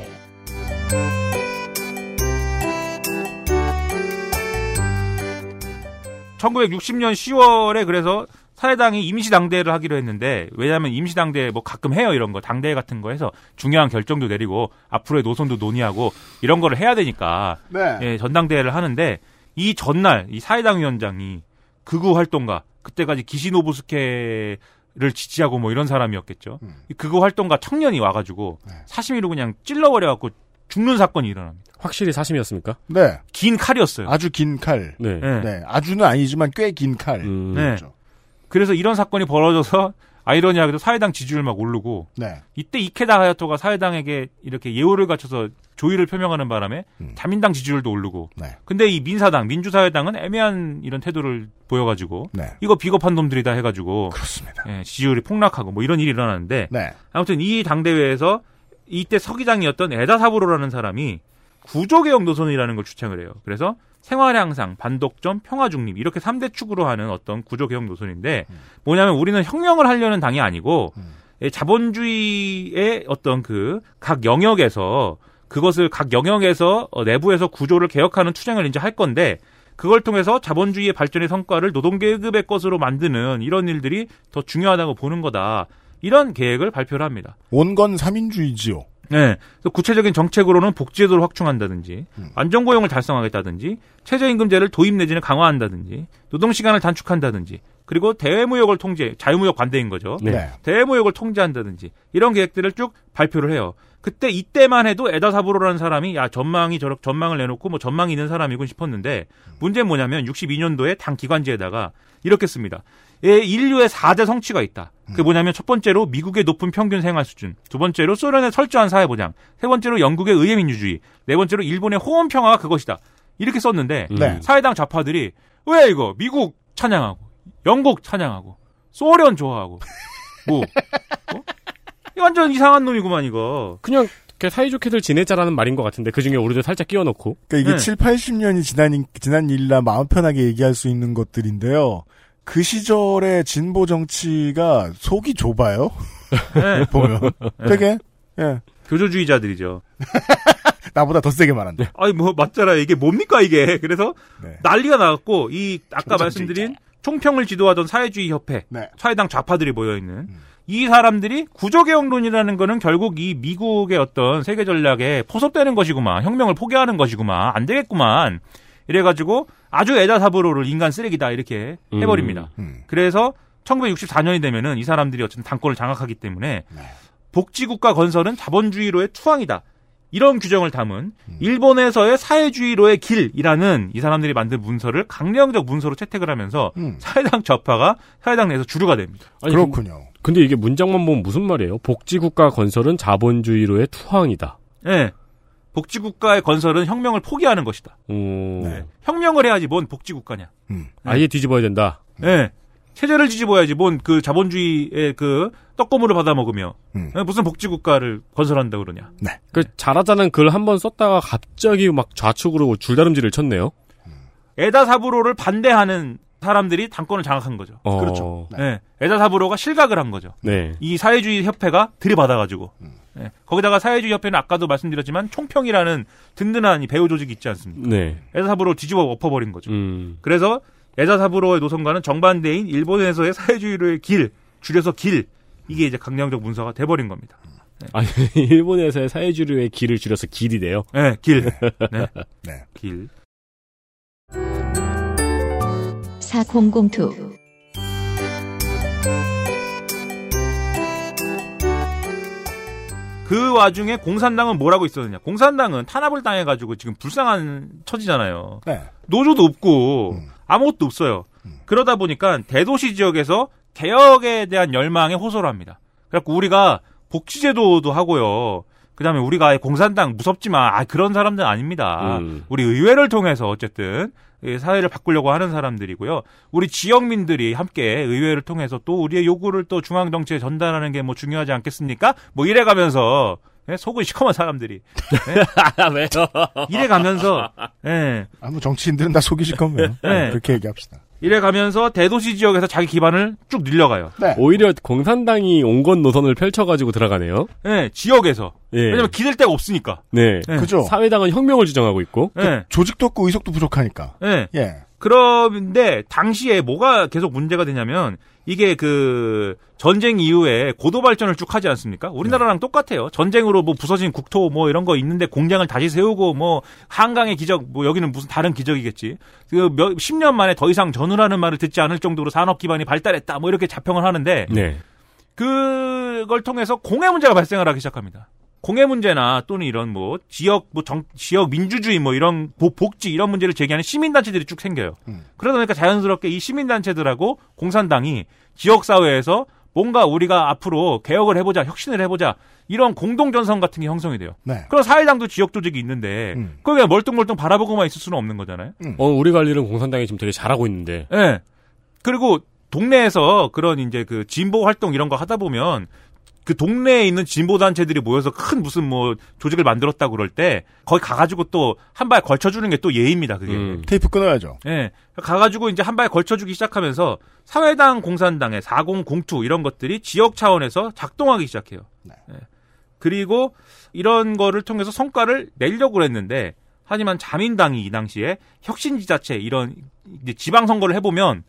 1960년 10월에 그래서 사회당이 임시당대회를 하기로 했는데 왜냐하면 임시당대회 뭐 가끔 해요 이런 거 당대회 같은 거 해서 중요한 결정도 내리고 앞으로의 노선도 논의하고 이런 거를 해야 되니까 네. 예, 전당대회를 하는데 이 전날 이 사회당 위원장이 극우 활동가 그때까지 기시노부스케 지지하고 뭐 이런 사람이었겠죠. 음. 그거 활동가 청년이 와가지고 네. 사시미로 그냥 찔러버려갖고 죽는 사건이 일어납니다. 확실히 사심이었습니까? 네. 긴 칼이었어요. 아주 긴 칼. 네. 네. 네. 아주는 아니지만 꽤 긴 칼. 음. 네. 그렇죠. 그래서 이런 사건이 벌어져서 아이러니하게도 사회당 지지율 막 오르고 네. 이때 이케다 하야토가 사회당에게 이렇게 예우를 갖춰서 조의를 표명하는 바람에 음. 자민당 지지율도 오르고 네. 근데 이 민사당 민주사회당은 애매한 이런 태도를 보여가지고 네. 이거 비겁한 놈들이다 해가지고 그렇습니다. 예, 지지율이 폭락하고 뭐 이런 일이 일어나는데 네. 아무튼 이 당대회에서 이때 서기장이었던 에다 사부로라는 사람이 구조개혁 노선이라는 걸 주창을 해요. 그래서 생활 향상, 반독점, 평화 중립 이렇게 3대 축으로 하는 어떤 구조 개혁 노선인데 뭐냐면 우리는 혁명을 하려는 당이 아니고 예, 자본주의의 어떤 그 각 영역에서 그것을 각 영역에서 어, 내부에서 구조를 개혁하는 투쟁을 이제 할 건데 그걸 통해서 자본주의의 발전의 성과를 노동 계급의 것으로 만드는 이런 일들이 더 중요하다고 보는 거다. 이런 계획을 발표를 합니다. 온건 3인주의지요. 네. 그래서 구체적인 정책으로는 복지제도를 확충한다든지, 안정고용을 달성하겠다든지, 최저임금제를 도입 내지는 강화한다든지, 노동시간을 단축한다든지, 그리고 대외무역을 통제, 자유무역 반대인 거죠. 네. 대외무역을 통제한다든지, 이런 계획들을 쭉 발표를 해요. 그때 이때만 해도 에다 사부로라는 사람이 야 전망이 저렇게 전망을 내놓고 뭐 전망이 있는 사람이군 싶었는데 문제는 뭐냐면 62년도에 당 기관지에다가 이렇게 씁니다. 예, 인류의 4대 성취가 있다. 그게 뭐냐면 첫 번째로 미국의 높은 평균 생활 수준, 두 번째로 소련의 철저한 사회 보장, 세 번째로 영국의 의회 민주주의, 네 번째로 일본의 호원 평화가 그것이다. 이렇게 썼는데 네. 사회당 좌파들이 왜 이거 미국 찬양하고 영국 찬양하고 소련 좋아하고 뭐 어? 완전 이상한 놈이구만 이거. 그냥 사이좋게들 지내자라는 말인 것 같은데 그 중에 우리도 살짝 끼워놓고. 그러니까 이게 네. 7, 80년이 지난, 지난 일이라 마음 편하게 얘기할 수 있는 것들인데요. 그 시절의 진보 정치가 속이 좁아요. 네. 보면. 되게, 예. 교조주의자들이죠. 나보다 더 세게 말한다. 아니 뭐 맞잖아 이게 뭡니까 이게 그래서 네. 난리가 나갖고 이 아까. 말씀드린 총평을 지도하던 사회주의 협회 네. 사회당 좌파들이 모여 있는 이 사람들이 구조개혁론이라는 거는 결국 이 미국의 어떤 세계 전략에 포섭되는 것이구만 혁명을 포기하는 것이구만 안 되겠구만 이래가지고 아주 에다사브로를 인간 쓰레기다 이렇게 음. 해버립니다. 음. 그래서 1964년이 되면은 이 사람들이 어쨌든 당권을 장악하기 때문에 복지국가 건설은 자본주의로의 투항이다. 이런 규정을 담은 일본에서의 사회주의로의 길이라는 이 사람들이 만든 문서를 강령적 문서로 채택을 하면서 음. 사회당 좌파가 사회당 내에서 주류가 됩니다. 아니, 그렇군요. 근데 이게 문장만 보면 무슨 말이에요? 복지국가 건설은 자본주의로의 투항이다. 예. 복지국가의 건설은 혁명을 포기하는 것이다. 음, 네. 혁명을 해야지 뭔 복지국가냐. 음. 아예 뒤집어야 된다. 예. 체제를 뒤집어야지 뭔 그 자본주의의 그 떡고물을 받아 먹으며 음. 예, 무슨 복지국가를 건설한다 그러냐. 그 잘하자는 글 한 번 썼다가 갑자기 막 좌측으로 줄다름질을 쳤네요. 에다 사부로를 반대하는 사람들이 당권을 장악한 거죠. 어, 그렇죠. 네. 예. 에다 사부로가 실각을 한 거죠. 네. 이 사회주의 협회가 들이받아가지고 음. 예. 거기다가 사회주의 협회는 아까도 말씀드렸지만 총평이라는 든든한 이 배우 조직이 있지 않습니까? 네. 에다 사부로 뒤집어 엎어버린 거죠. 음. 그래서 에다 사부로의 노선과는 정반대인 일본에서의 사회주의로의 길 줄여서 길 이게 이제 강령적 문서가 돼버린 겁니다. 아니, 일본에서의 사회주의의 길을 줄여서 길이래요. 네, 길. 네. 네. 길. 4002 그 와중에 공산당은 뭐라고 있었느냐? 공산당은 탄압을 당해가지고 지금 불쌍한 처지잖아요. 네. 노조도 없고 음. 아무것도 없어요. 그러다 보니까 대도시 지역에서 개혁에 대한 열망에 호소를 합니다. 그래갖고 우리가 복지제도도 하고요. 그다음에 우리가 공산당 무섭지만 아 그런 사람들은 아닙니다. 음. 우리 의회를 통해서 어쨌든 이 사회를 바꾸려고 하는 사람들이고요. 우리 지역민들이 함께 의회를 통해서 또 우리의 요구를 또 중앙 정치에 전달하는 게 뭐 중요하지 않겠습니까? 뭐 이래 가면서 예, 속은 시커먼 사람들이 아, 왜요? 이래 가면서 예, 아무 정치인들은 다 속이 시커매요. 네. 그렇게 얘기합시다. 이래 가면서 대도시 지역에서 자기 기반을 쭉 늘려가요. 네. 오히려 공산당이 온건 노선을 펼쳐가지고 들어가네요. 예, 지역에서 예. 왜냐면 기댈 데가 없으니까. 네. 예. 그죠? 사회당은 혁명을 주장하고 있고. 예, 조직도 없고 의석도 부족하니까. 예. 예. 그런데 당시에 뭐가 계속 문제가 되냐면 이게 그 전쟁 이후에 고도 발전을 쭉 하지 않습니까? 우리나라랑 똑같아요. 전쟁으로 뭐 부서진 국토 뭐 이런 거 있는데 공장을 다시 세우고 뭐 한강의 기적 뭐 여기는 무슨 다른 기적이겠지. 그몇 10년 만에 더 이상 전후라는 말을 듣지 않을 정도로 산업 기반이 발달했다. 뭐 이렇게 자평을 하는데 네. 그걸 통해서 공해 문제가 발생을 하기 시작합니다. 공해 문제나 또는 이런 뭐 지역 뭐 정, 지역 민주주의 뭐 이런 복- 복지 이런 문제를 제기하는 시민 단체들이 쭉 생겨요. 그러다 보니까 자연스럽게 이 시민 단체들하고 공산당이 지역 사회에서 뭔가 우리가 앞으로 개혁을 해보자, 혁신을 해보자 이런 공동 전선 같은 게 형성이 돼요. 네. 그럼 사회당도 지역 조직이 있는데 그걸 그냥 멀뚱멀뚱 바라보고만 있을 수는 없는 거잖아요. 어, 우리 관리는 공산당이 지금 되게 잘하고 있는데. 예. 그리고 동네에서 그런 이제 그 진보 활동 이런 거 하다 보면 그 동네에 있는 진보 단체들이 모여서 큰 무슨 뭐 조직을 만들었다 그럴 때 거기 가가지고 또 한 발 걸쳐주는 게 또 예입니다. 그게. 음. 테이프 끊어야죠. 예. 가가지고 이제 한 발 걸쳐주기 시작하면서 사회당, 공산당의 4002 이런 것들이 지역 차원에서 작동하기 시작해요. 예. 그리고 이런 거를 통해서 성과를 내려고 했는데 하지만 자민당이 이 당시에 혁신지자체 이런 이제 지방선거를 해보면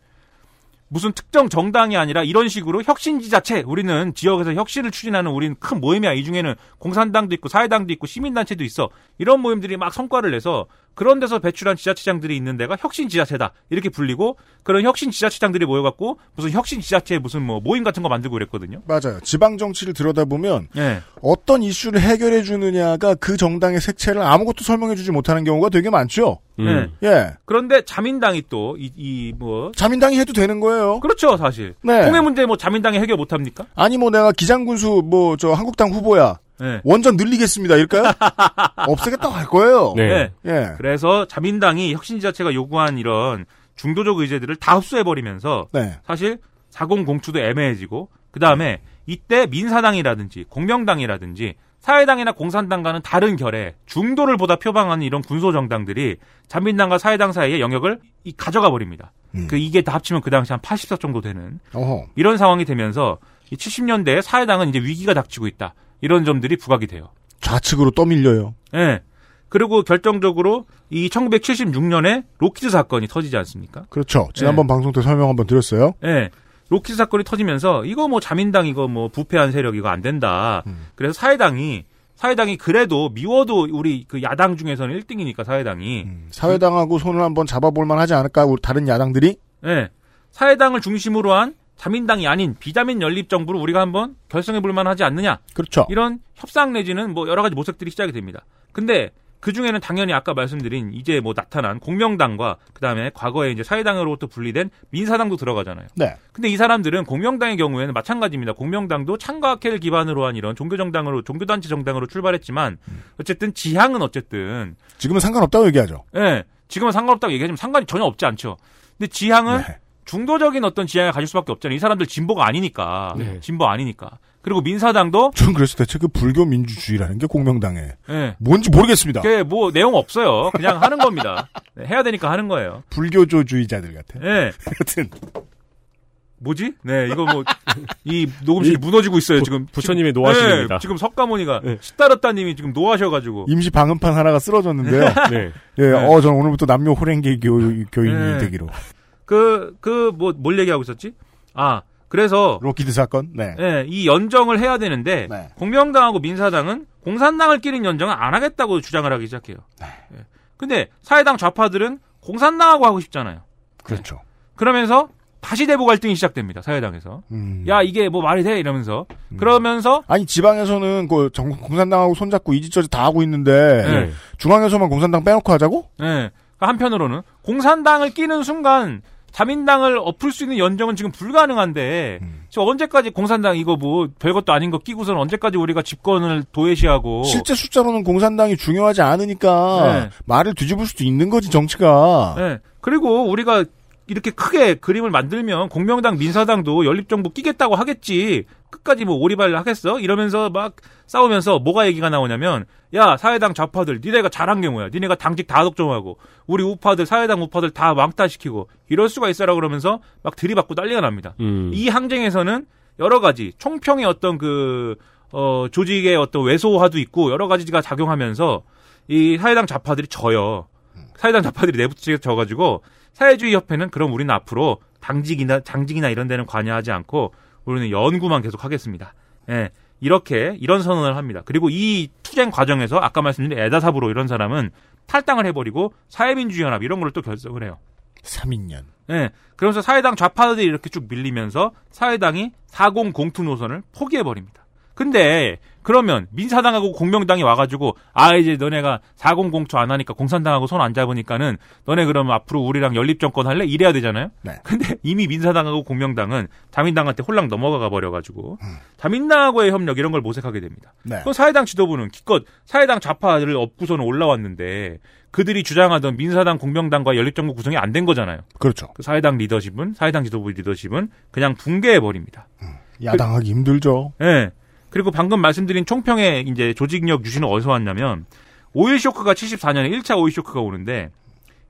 무슨 특정 정당이 아니라 이런 식으로 혁신 지자체 우리는 지역에서 혁신을 추진하는 우리는 큰 모임이야. 이 중에는 공산당도 있고 사회당도 있고 시민단체도 있어. 이런 모임들이 막 성과를 내서 그런 데서 배출한 지자체장들이 있는 데가 혁신 지자체다 이렇게 불리고 그런 혁신 지자체장들이 모여갖고 무슨 혁신 지자체 무슨 뭐 모임 같은 거 만들고 그랬거든요. 맞아요. 지방 정치를 들여다보면 네. 어떤 이슈를 해결해 주느냐가 그 정당의 색채를 아무것도 설명해 주지 못하는 경우가 되게 많죠. 네. 예. 그런데 자민당이 또 이 이 뭐 자민당이 해도 되는 거예요. 그렇죠 사실. 네. 통해 문제 뭐 자민당이 해결 못 합니까? 아니 뭐 내가 기장군수 뭐 저 한국당 후보야. 네. 원전 늘리겠습니다. 이럴까요? 없애겠다고 할 거예요. 네. 예. 그래서 자민당이 혁신지자체가 요구한 이런 중도적 의제들을 다 흡수해버리면서 네. 사실 4002도 애매해지고 그 다음에 이때 민사당이라든지 공명당이라든지 사회당이나 공산당과는 다른 결의 중도를 보다 표방하는 이런 군소 정당들이 자민당과 사회당 사이의 영역을 이- 가져가 버립니다. 그 이게 다 합치면 그 당시 한 80석 정도 되는 어허. 이런 상황이 되면서 이 70년대에 사회당은 이제 위기가 닥치고 있다. 이런 점들이 부각이 돼요. 좌측으로 떠밀려요. 예. 그리고 결정적으로 이 1976년에 로키드 사건이 터지지 않습니까? 그렇죠. 지난번 방송 때 설명 한번 드렸어요. 예. 로키드 사건이 터지면서 이거 뭐 자민당 이거 뭐 부패한 세력 이거 안 된다. 그래서 사회당이 사회당이 그래도 미워도 우리 그 야당 중에서는 1등이니까 사회당이 사회당하고 손을 한번 잡아볼 만하지 않을까? 우리 다른 야당들이 예. 사회당을 중심으로 한 자민당이 아닌 비자민 연립 정부를 우리가 한번 결성해 볼 만하지 않느냐. 그렇죠. 이런 협상 내지는 뭐 여러 가지 모색들이 시작이 됩니다. 근데 그 중에는 당연히 아까 말씀드린 이제 뭐 나타난 공명당과 그다음에 과거에 이제 사회당으로부터 분리된 민사당도 들어가잖아요. 네. 근데 이 사람들은 공명당의 경우에는 마찬가지입니다. 공명당도 창과학회를 기반으로 한 이런 종교 정당으로 종교 단체 정당으로 출발했지만 어쨌든 지향은 어쨌든 지금은 상관없다고 얘기하죠. 예 지금은 상관없다고 얘기하지만 상관이 전혀 없지 않죠. 근데 지향은 중도적인 어떤 지향을 가질 수밖에 없잖아요. 이 사람들 진보가 아니니까 네. 진보 아니니까. 그리고 민사당도 저는 그래서 대체 그 불교 민주주의라는 게 공명당에 예. 뭔지 모르겠습니다. 그게 뭐 내용 없어요. 그냥 하는 겁니다. 네, 해야 되니까 하는 거예요. 불교조주의자들 같아. 예. 하여튼 뭐지? 네, 이거 뭐 이 녹음실이 무너지고 있어요 지금. 부처님의 노하십니다. 네, 지금 석가모니가 시다르따님이 지금 노하셔가지고. 임시 방음판 하나가 쓰러졌는데요. 네. 예, 네. 어, 저는 오늘부터 남녀 호랭개 교, 교인이 네. 되기로. 그 그 뭐 뭘 얘기하고 있었지? 아 그래서 로키드 사건? 네. 예, 이 연정을 해야 되는데 공명당하고 민사당은 공산당을 끼는 연정은 안 하겠다고 주장을 하기 시작해요. 예. 근데 사회당 좌파들은 공산당하고 하고 싶잖아요. 그렇죠. 그러면서 다시 대보 갈등이 시작됩니다. 사회당에서. 음. 야 이게 뭐 말이 돼 이러면서 그러면서 아니 지방에서는 그 정- 공산당하고 손잡고 이지저지 다 하고 있는데 네. 중앙에서만 공산당 빼놓고 하자고? 예. 그러니까 한편으로는 공산당을 끼는 순간 자민당을 엎을 수 있는 연정은 지금 불가능한데 저 언제까지 공산당 이거 뭐 별것도 아닌 거 끼고서는 언제까지 우리가 집권을 도외시하고 실제 숫자로는 공산당이 중요하지 않으니까 네. 말을 뒤집을 수도 있는 거지 정치가. 예. 그리고 우리가 이렇게 크게 그림을 만들면 공명당, 민사당도 연립정부 끼겠다고 하겠지. 끝까지 뭐 오리발 하겠어? 이러면서 막 싸우면서 뭐가 얘기가 나오냐면 야 사회당 좌파들 니네가 잘한 게 뭐야? 니네가 당직 다 독점하고 우리 우파들 사회당 우파들 다 왕따시키고 이럴 수가 있어라 그러면서 막 들이받고 난리가 납니다. 음. 이 항쟁에서는 여러 가지 총평의 어떤 그 어, 조직의 어떤 왜소화도 있고 여러 가지가 작용하면서 이 사회당 좌파들이 져요. 사회당 좌파들이 내부 져가지고 사회주의 협회는 그럼 우리는 앞으로 당직이나 장직이나 이런 데는 관여하지 않고 우리는 연구만 계속 하겠습니다. 예. 이렇게 이런 선언을 합니다. 그리고 이 투쟁 과정에서 아까 말씀드린 에다사부로 이런 사람은 탈당을 해버리고 사회민주연합 이런 걸 또 결성을 해요. 3인년. 예. 그러면서 사회당 좌파들이 이렇게 쭉 밀리면서 사회당이 40 공투 노선을 포기해버립니다. 근데 그러면 민사당하고 공명당이 와가지고 아 이제 너네가 40 공투 안 하니까 공산당하고 손 안 잡으니까는 너네 그러면 앞으로 우리랑 연립 정권 할래? 이래야 되잖아요. 네. 근데 이미 민사당하고 공명당은 자민당한테 홀랑 넘어가 버려가지고 자민당하고의 협력 이런 걸 모색하게 됩니다. 네. 그 사회당 지도부는 기껏 사회당 좌파를 업고서는 올라왔는데 그들이 주장하던 민사당 공명당과 연립정부 구성이 안 된 거잖아요. 그렇죠. 그 사회당 리더십은 사회당 지도부 리더십은 그냥 붕괴해 버립니다. 야당하기 힘들죠. 예. 네. 그리고 방금 말씀드린 총평의 이제 조직력 유신은 어디서 왔냐면 오일 쇼크가 74년에 1차 오일 쇼크가 오는데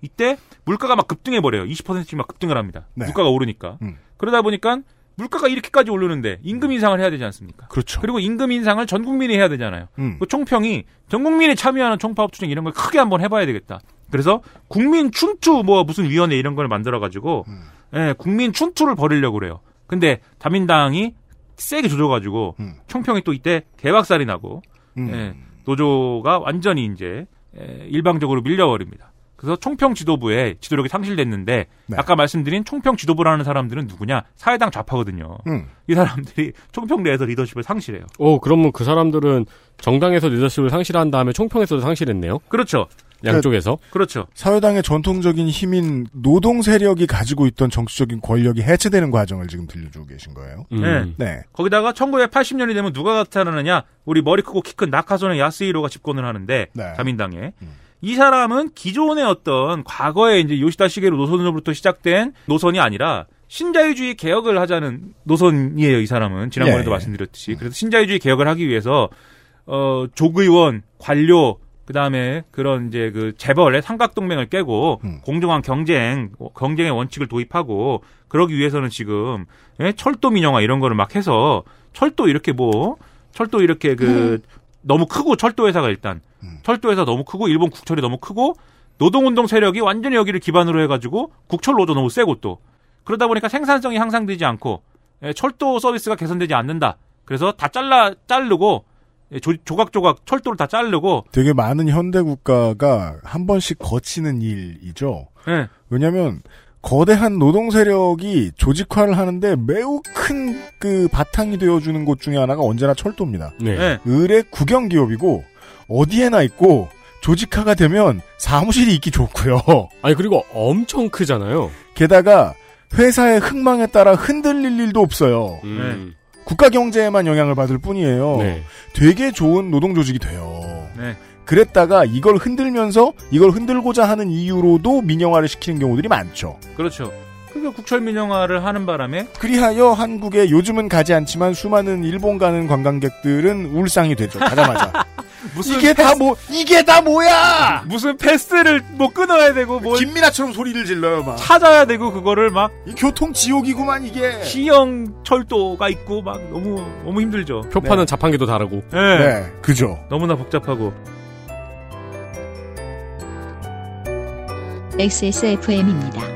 이때 물가가 막 급등해 버려요. 20%씩 막 급등을 합니다. 네. 물가가 오르니까. 음. 그러다 보니까 물가가 이렇게까지 오르는데 임금 인상을 해야 되지 않습니까? 그렇죠. 그리고 임금 인상을 전 국민이 해야 되잖아요. 음. 그 총평이 전 국민이 참여하는 총파업 투쟁 이런 걸 크게 한번 해봐야 되겠다. 그래서 국민 춘투 뭐 무슨 위원회 이런 걸 만들어 가지고 음. 예, 국민 춘투를 벌이려고 그래요. 근데 자민당이 세게 조져가지고 음. 총평이 또 이때 개박살이 나고 음. 예, 노조가 완전히 이제 예, 일방적으로 밀려버립니다. 그래서 총평 지도부의 지도력이 상실됐는데 네. 아까 말씀드린 총평 지도부라는 사람들은 누구냐 사회당 좌파거든요. 음. 이 사람들이 총평 내에서 리더십을 상실해요. 오, 그러면 그 사람들은 정당에서 리더십을 상실한 다음에 총평에서도 상실했네요. 그렇죠. 양쪽에서. 그렇죠. 사회당의 전통적인 힘인 노동 세력이 가지고 있던 정치적인 권력이 해체되는 과정을 지금 들려주고 계신 거예요. 음. 네. 거기다가 1980년이 되면 누가 나타나느냐? 우리 머리 크고 키큰 나카소네 야스히로가 집권을 하는데 네. 자민당에 이 사람은 기존의 어떤 과거에 이제 요시다 시게로 노선으로부터 시작된 노선이 아니라 신자유주의 개혁을 하자는 노선이에요. 이 사람은 지난번에도 예. 말씀드렸듯이 그래서 신자유주의 개혁을 하기 위해서 어 족의원 관료 그다음에 그런 이제 그 재벌의 삼각 동맹을 깨고 공정한 경쟁 경쟁의 원칙을 도입하고 그러기 위해서는 지금 예? 철도 민영화 이런 거를 막 해서 철도 이렇게 뭐 철도 이렇게 그 너무 크고 철도 회사가 일단 철도 회사 너무 크고 일본 국철이 너무 크고 노동운동 세력이 완전히 여기를 기반으로 해가지고 국철 노조 너무 세고 또 그러다 보니까 생산성이 향상되지 않고 예, 철도 서비스가 개선되지 않는다. 그래서 다 잘라 자르고 예, 조, 조각조각 철도를 다 자르고 되게 많은 현대 국가가 한 번씩 거치는 일이죠. 예. 왜냐하면 거대한 노동 세력이 조직화를 하는데 매우 큰 그 바탕이 되어주는 곳 중에 하나가 언제나 철도입니다. 네. 예. 을의 국영 기업이고 어디에나 있고 조직화가 되면 사무실이 있기 좋고요. 아니 그리고 엄청 크잖아요. 게다가 회사의 흥망에 따라 흔들릴 일도 없어요. 음. 국가 경제에만 영향을 받을 뿐이에요. 네. 되게 좋은 노동 조직이 돼요. 네. 그랬다가 이걸 흔들면서 이걸 흔들고자 하는 이유로도 민영화를 시키는 경우들이 많죠. 그렇죠. 그래서 국철 민영화를 하는 바람에 그리하여 한국에 요즘은 가지 않지만 수많은 일본 가는 관광객들은 울상이 되죠. 가자마자. 무슨 이게 다 뭐, 이게 다 뭐야! 무슨 패스를 뭐 끊어야 되고 뭐 김민아처럼 소리를 질러요, 막. 찾아야 되고 그거를 막이 교통 지옥이구만, 이게. 시형 철도가 있고 막 너무 너무 힘들죠. 표파는 자판기도 다르고. 네. 네, 그죠. 너무나 복잡하고 XSFM입니다.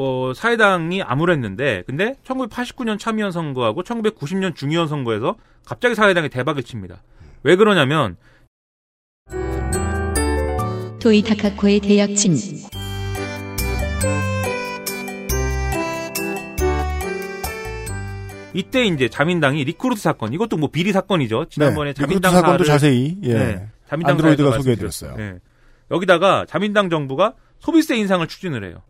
어, 사회당이 암울했는데 근데 1989년 참의원 선거하고 1990년 중의원 선거에서 갑자기 사회당이 대박을 칩니다. 왜 그러냐면 도이 타카코의 대약진 이때 이제 자민당이 리크루트 사건 이것도 뭐 비리 사건이죠. 지난번에 네, 자민당 사건도 자세히, 예. 자민당 안드로이드가 소개해드렸어요. 예. 여기다가 자민당 정부가 소비세 인상을 추진을 해요.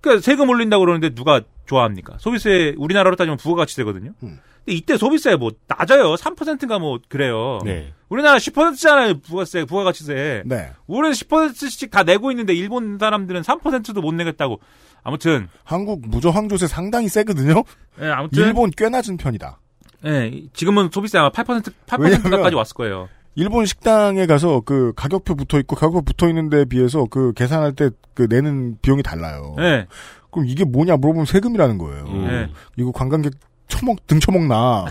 그러니까 세금 올린다고 그러는데 누가 좋아합니까? 소비세 우리나라로 따지면 부가가치세거든요. 음. 근데 이때 소비세 뭐 낮아요. 3%인가 뭐 그래요. 네. 우리나라 10%잖아요. 부가세, 부가가치세. 네. 우리는 10%씩 다 내고 있는데 일본 사람들은 3%도 못 내겠다고. 아무튼 한국 무저항조세 상당히 세거든요. 예, 아무튼 일본 꽤 낮은 편이다. 예, 지금은 소비세 아마 8% 8%까지 왜냐면 왔을 거예요. 일본 식당에 가서 그 가격표 붙어 있고 가격표 붙어 있는 데에 비해서 그 계산할 때 그 내는 비용이 달라요. 네. 그럼 이게 뭐냐 물어보면 세금이라는 거예요. 네. 이거 관광객 처먹 등 처먹나?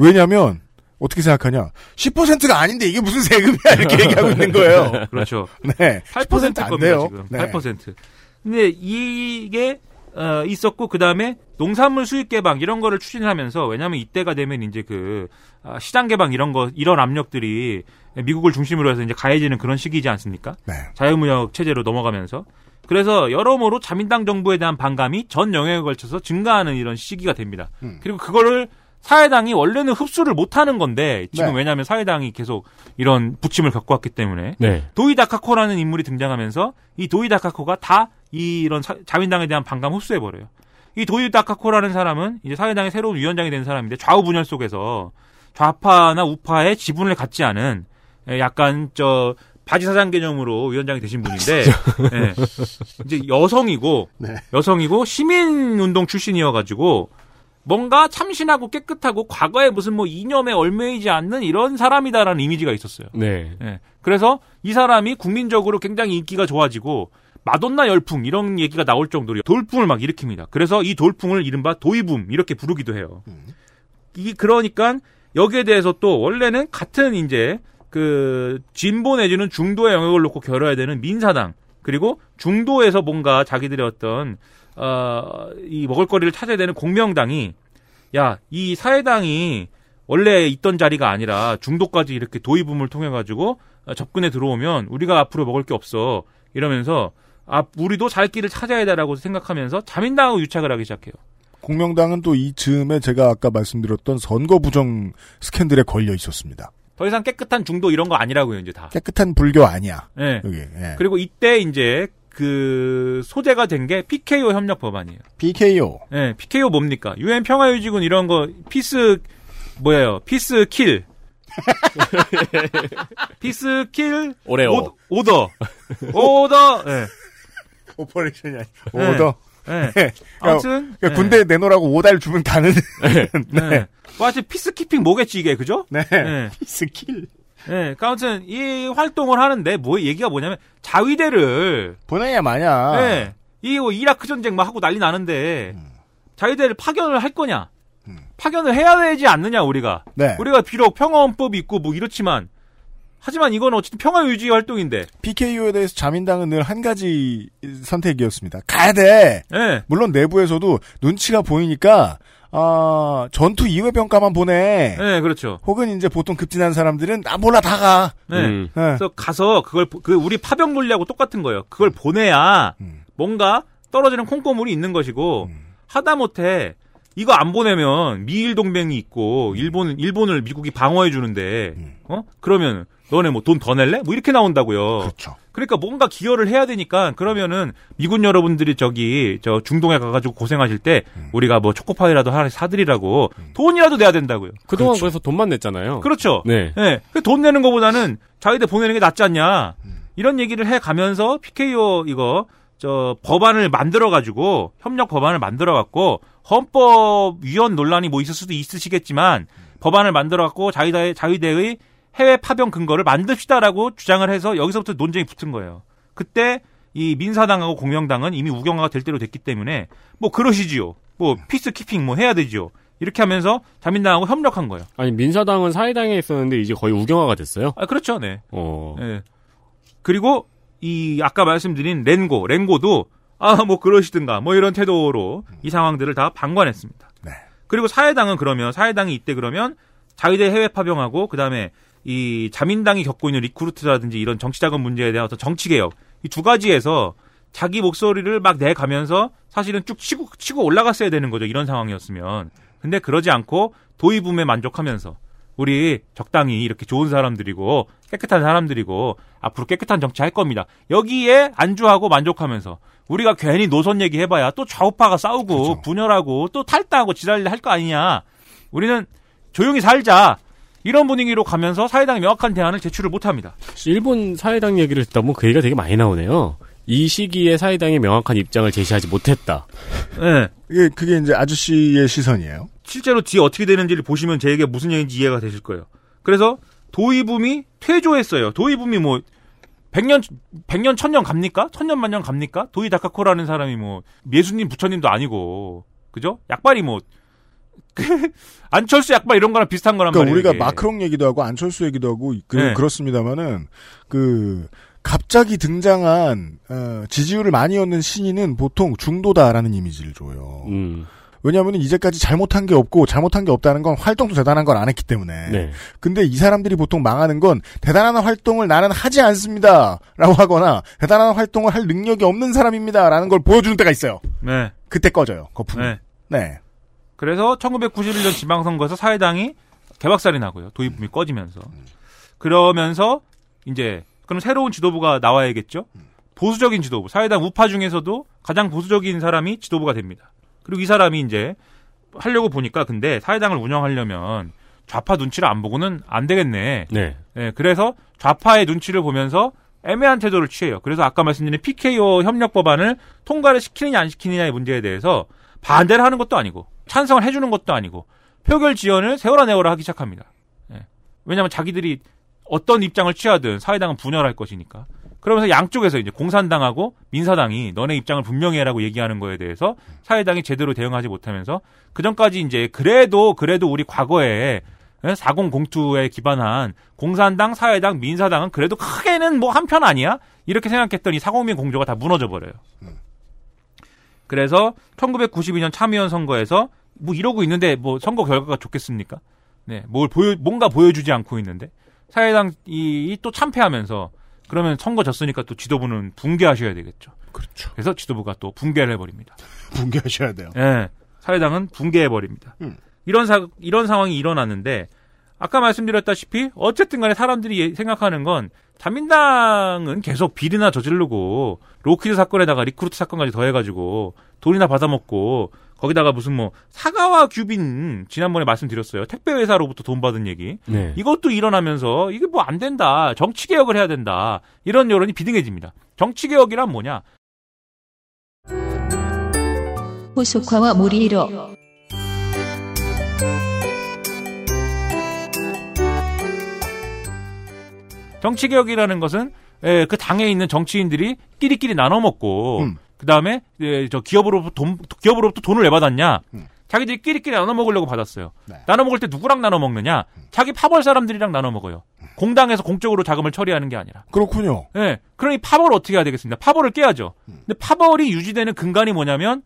왜냐하면 어떻게 생각하냐? 10%가 아닌데 이게 무슨 세금이야 이렇게 얘기하고 있는 거예요. 그렇죠. 네. 8% 10%안 겁니다, 돼요. 지금. 네. 8%. 근데 이게 어, 있었고 그 다음에 농산물 수입 개방 이런 거를 추진하면서 왜냐하면 이때가 되면 이제 그 아, 시장 개방 이런 거 이런 압력들이 미국을 중심으로 해서 이제 가해지는 그런 시기이지 않습니까? 네. 자유무역 체제로 넘어가면서 그래서 여러모로 자민당 정부에 대한 반감이 전 영역에 걸쳐서 증가하는 이런 시기가 됩니다. 음. 그리고 그거를 사회당이 원래는 흡수를 못하는 건데 지금 네. 왜냐하면 사회당이 계속 이런 부침을 겪고 왔기 때문에 네. 도이 다카코라는 인물이 등장하면서 이 도이 다카코가 다 이런 사- 자민당에 대한 반감 흡수해 버려요. 이 도이 다카코라는 사람은 이제 사회당의 새로운 위원장이 된 사람인데 좌우 분열 속에서 좌파나 우파의 지분을 갖지 않은 예, 약간 저 바지 사장 개념으로 위원장이 되신 분인데 예, 이제 여성이고 네. 여성이고 시민 운동 출신이어가지고 뭔가 참신하고 깨끗하고 과거에 무슨 뭐 이념에 얽매이지 않는 이런 사람이다라는 이미지가 있었어요. 네. 예. 그래서 이 사람이 국민적으로 굉장히 인기가 좋아지고 마돈나 열풍 이런 얘기가 나올 정도로 돌풍을 막 일으킵니다. 그래서 이 돌풍을 이른바 도이붐 이렇게 부르기도 해요. 이 그러니까 여기에 대해서 또 원래는 같은 이제 그 진보 내지는 중도의 영역을 놓고 겨뤄야 되는 민사당 그리고 중도에서 뭔가 자기들의 어떤 어 이 먹을거리를 찾아야 되는 공명당이 야 이 사회당이 원래 있던 자리가 아니라 중도까지 이렇게 도이 붐을 통해 가지고 어, 접근해 들어오면 우리가 앞으로 먹을 게 없어 이러면서 아 우리도 살 길을 찾아야 되라고 생각하면서 자민당하고 유착을 하기 시작해요. 공명당은 또 이 즈음에 제가 아까 말씀드렸던 선거 부정 스캔들에 걸려 있었습니다. 더 이상 깨끗한 중도 이런 거 아니라고요 이제 다. 깨끗한 불교 아니야. 예. 여기. 예. 그리고 이때 이제 그 소재가 된 게 PKO 협력 법안이에요. PKO. 예, PKO 뭡니까? 유엔 평화유지군 이런 거 peace 뭐예요? 피스 킬. 피스 킬 오레오. 오- 오더. 오더. 예. 오퍼레이션이 아니 네. 오더. 네. 네. 아무튼, 그러니까 네. 군대에 내놓으라고 오달 주면 가는. 네. 네. 뭐 하여튼 피스키핑 뭐겠지 이게 그죠? 네. 네. 피스킬. 네. 그러니까 아무튼 이 활동을 하는데 뭐 얘기가 뭐냐면 자위대를 보내야 마냐. 네. 이뭐 이라크 전쟁 막 하고 난리 나는데 음. 자기들 파견을 할 거냐? 파견을 해야 되지 않느냐 우리가? 네. 우리가 비록 평화헌법이 있고 뭐 이렇지만 하지만 이건 어쨌든 평화 유지 활동인데. PKO에 대해서 자민당은 늘 한 가지 선택이었습니다. 가야 돼. 네. 물론 내부에서도 눈치가 보이니까 아 전투 이외 병가만 보내. 네, 그렇죠. 혹은 이제 보통 급진한 사람들은 아 몰라 다 가. 네. 음. 그래서 가서 그걸 보- 그 우리 파병 논리하고 똑같은 거예요. 그걸 보내야 음. 뭔가 떨어지는 콩고물이 있는 것이고 하다못해 이거 안 보내면 미일 동맹이 있고 일본 일본을 미국이 방어해 주는데 어 그러면 너네 뭐 돈 더 낼래? 뭐 이렇게 나온다고요. 그렇죠. 그러니까 뭔가 기여를 해야 되니까 그러면은 미군 여러분들이 저기 저 중동에 가가지고 고생하실 때 우리가 뭐 초코파이라도 하나 사드리라고 돈이라도 내야 된다고요. 그동안 그래서 돈만 냈잖아요. 그렇죠. 네. 네. 그돈 내는 것보다는 자기들 보내는 게 낫지 않냐. 이런 얘기를 해 가면서 PKO 이거 저 법안을 만들어 가지고 협력 법안을 만들어 갖고 헌법 위헌 논란이 뭐 있을 수도 있으시겠지만 법안을 만들어 갖고 자위대 자위대의 해외 파병 근거를 만듭시다라고 주장을 해서 여기서부터 논쟁이 붙은 거예요. 그때 이 민사당하고 공명당은 이미 우경화가 될 대로 됐기 때문에 뭐 그러시지요. 뭐 peace keeping 뭐 해야 되지요. 이렇게 하면서 자민당하고 협력한 거예요. 아니 민사당은 사회당에 있었는데 이제 거의 우경화가 됐어요. 아 그렇죠, 네. 어. 예. 그리고 이 아까 말씀드린 렌고, 렌고도 아 뭐 그러시든가 뭐 이런 태도로 이 상황들을 다 방관했습니다. 네. 그리고 사회당은 그러면 사회당이 이때 그러면 자위대 해외 파병하고 그 다음에 이 자민당이 겪고 있는 리크루트라든지 이런 정치자금 문제에 대한 어떤 정치 개혁 이 두 가지에서 자기 목소리를 막 내가면서 사실은 쭉 치고 치고 올라갔어야 되는 거죠. 이런 상황이었으면. 근데 그러지 않고 도이 붐에 만족하면서 우리 적당히 이렇게 좋은 사람들이고 깨끗한 사람들이고 앞으로 깨끗한 정치 할 겁니다. 여기에 안주하고 만족하면서 우리가 괜히 노선 얘기 해봐야 또 좌우파가 싸우고 분열하고 또 탈당하고 지랄 할거 아니냐. 우리는 조용히 살자. 이런 분위기로 가면서 사회당이 명확한 대안을 제출을 못합니다. 일본 사회당 얘기를 듣다 보면 그 얘기가 되게 많이 나오네요. 이 시기에 사회당이 명확한 입장을 제시하지 못했다. 네. 이게 그게 이제 아저씨의 시선이에요. 실제로 뒤에 어떻게 되는지를 보시면 제 얘기가 무슨 얘기인지 이해가 되실 거예요. 그래서 도의붐이 퇴조했어요. 도의붐이 뭐 100년 100년 1000년 갑니까? 1000년 만년 갑니까? 도이 다카코라는 사람이 뭐 예수님 부처님도 아니고 그죠? 약발이 뭐 안철수 약발 이런 거랑 비슷한 거란 그러니까 말이에요. 우리가 이게. 마크롱 얘기도 하고 안철수 얘기도 하고 그, 네. 그렇습니다만은 그 갑자기 등장한 어, 지지율을 많이 얻는 신인은 보통 중도다라는 이미지를 줘요. 음. 왜냐하면 이제까지 잘못한 게 없고 잘못한 게 없다는 건 활동도 대단한 걸 안 했기 때문에. 네. 근데 이 사람들이 보통 망하는 건 대단한 활동을 나는 하지 않습니다라고 하거나 대단한 활동을 할 능력이 없는 사람입니다라는 걸 보여주는 때가 있어요. 네. 그때 꺼져요 거품. 네. 네. 그래서 1991년 지방선거에서 사회당이 개박살이 나고요. 도입붐이 꺼지면서. 그러면서 이제 그럼 새로운 지도부가 나와야겠죠. 보수적인 지도부. 사회당 우파 중에서도 가장 보수적인 사람이 지도부가 됩니다. 그리고 이 사람이 이제 하려고 보니까 근데 사회당을 운영하려면 좌파 눈치를 안 보고는 안 되겠네. 네. 예, 그래서 좌파의 눈치를 보면서 애매한 태도를 취해요. 그래서 아까 말씀드린 PKO 협력 법안을 통과를 시키느냐 안 시키느냐의 문제에 대해서 반대를 하는 것도 아니고 찬성을 해주는 것도 아니고 표결 지연을 세월아 내월아 하기 시작합니다. 예. 왜냐하면 자기들이 어떤 입장을 취하든 사회당은 분열할 것이니까. 그러면서 양쪽에서 이제 공산당하고 민사당이 너네 입장을 분명히 해라고 얘기하는 거에 대해서 사회당이 제대로 대응하지 못하면서 그 전까지 이제 그래도 그래도 우리 과거에 4002에 기반한 공산당, 사회당, 민사당은 그래도 크게는 뭐 한 편 아니야? 이렇게 생각했더니 40민 공조가 다 무너져 버려요. 그래서 1992년 참의원 선거에서 뭐 이러고 있는데 뭐 선거 결과가 좋겠습니까? 네, 뭘 보여 뭔가 보여주지 않고 있는데 사회당 이또 참패하면서 그러면 선거 졌으니까 또 지도부는 붕괴하셔야 되겠죠. 그렇죠. 그래서 지도부가 또 붕괴를 해버립니다. 붕괴하셔야 돼요. 예, 사회당은 붕괴해버립니다. 음. 이런 사 이런 상황이 일어났는데 아까 말씀드렸다시피 어쨌든 간에 사람들이 예- 생각하는 건 자민당은 계속 비리나 저지르고 로키드 사건에다가 리크루트 사건까지 더해가지고 돈이나 받아먹고 거기다가 무슨 뭐 사가와 규빈 지난번에 말씀드렸어요. 택배 회사로부터 돈 받은 얘기. 네. 이것도 일어나면서 이게 뭐 안 된다. 정치 개혁을 해야 된다. 이런 여론이 비등해집니다. 정치 개혁이란 뭐냐? 호소화와 모리로 정치 개혁이라는 것은 에, 그 당에 있는 정치인들이 끼리끼리 나눠 먹고 음. 그 다음에 저 기업으로부터 돈 기업으로부터 돈을 왜 받았냐? 자기들이 끼리끼리 나눠 먹으려고 받았어요. 나눠 먹을 때 누구랑 나눠 먹느냐? 자기 파벌 사람들이랑 나눠 먹어요. 공당에서 공적으로 자금을 처리하는 게 아니라. 그렇군요. 예. 그러니 파벌을 어떻게 해야 되겠습니까? 파벌을 깨야죠. 근데 파벌이 유지되는 근간이 뭐냐면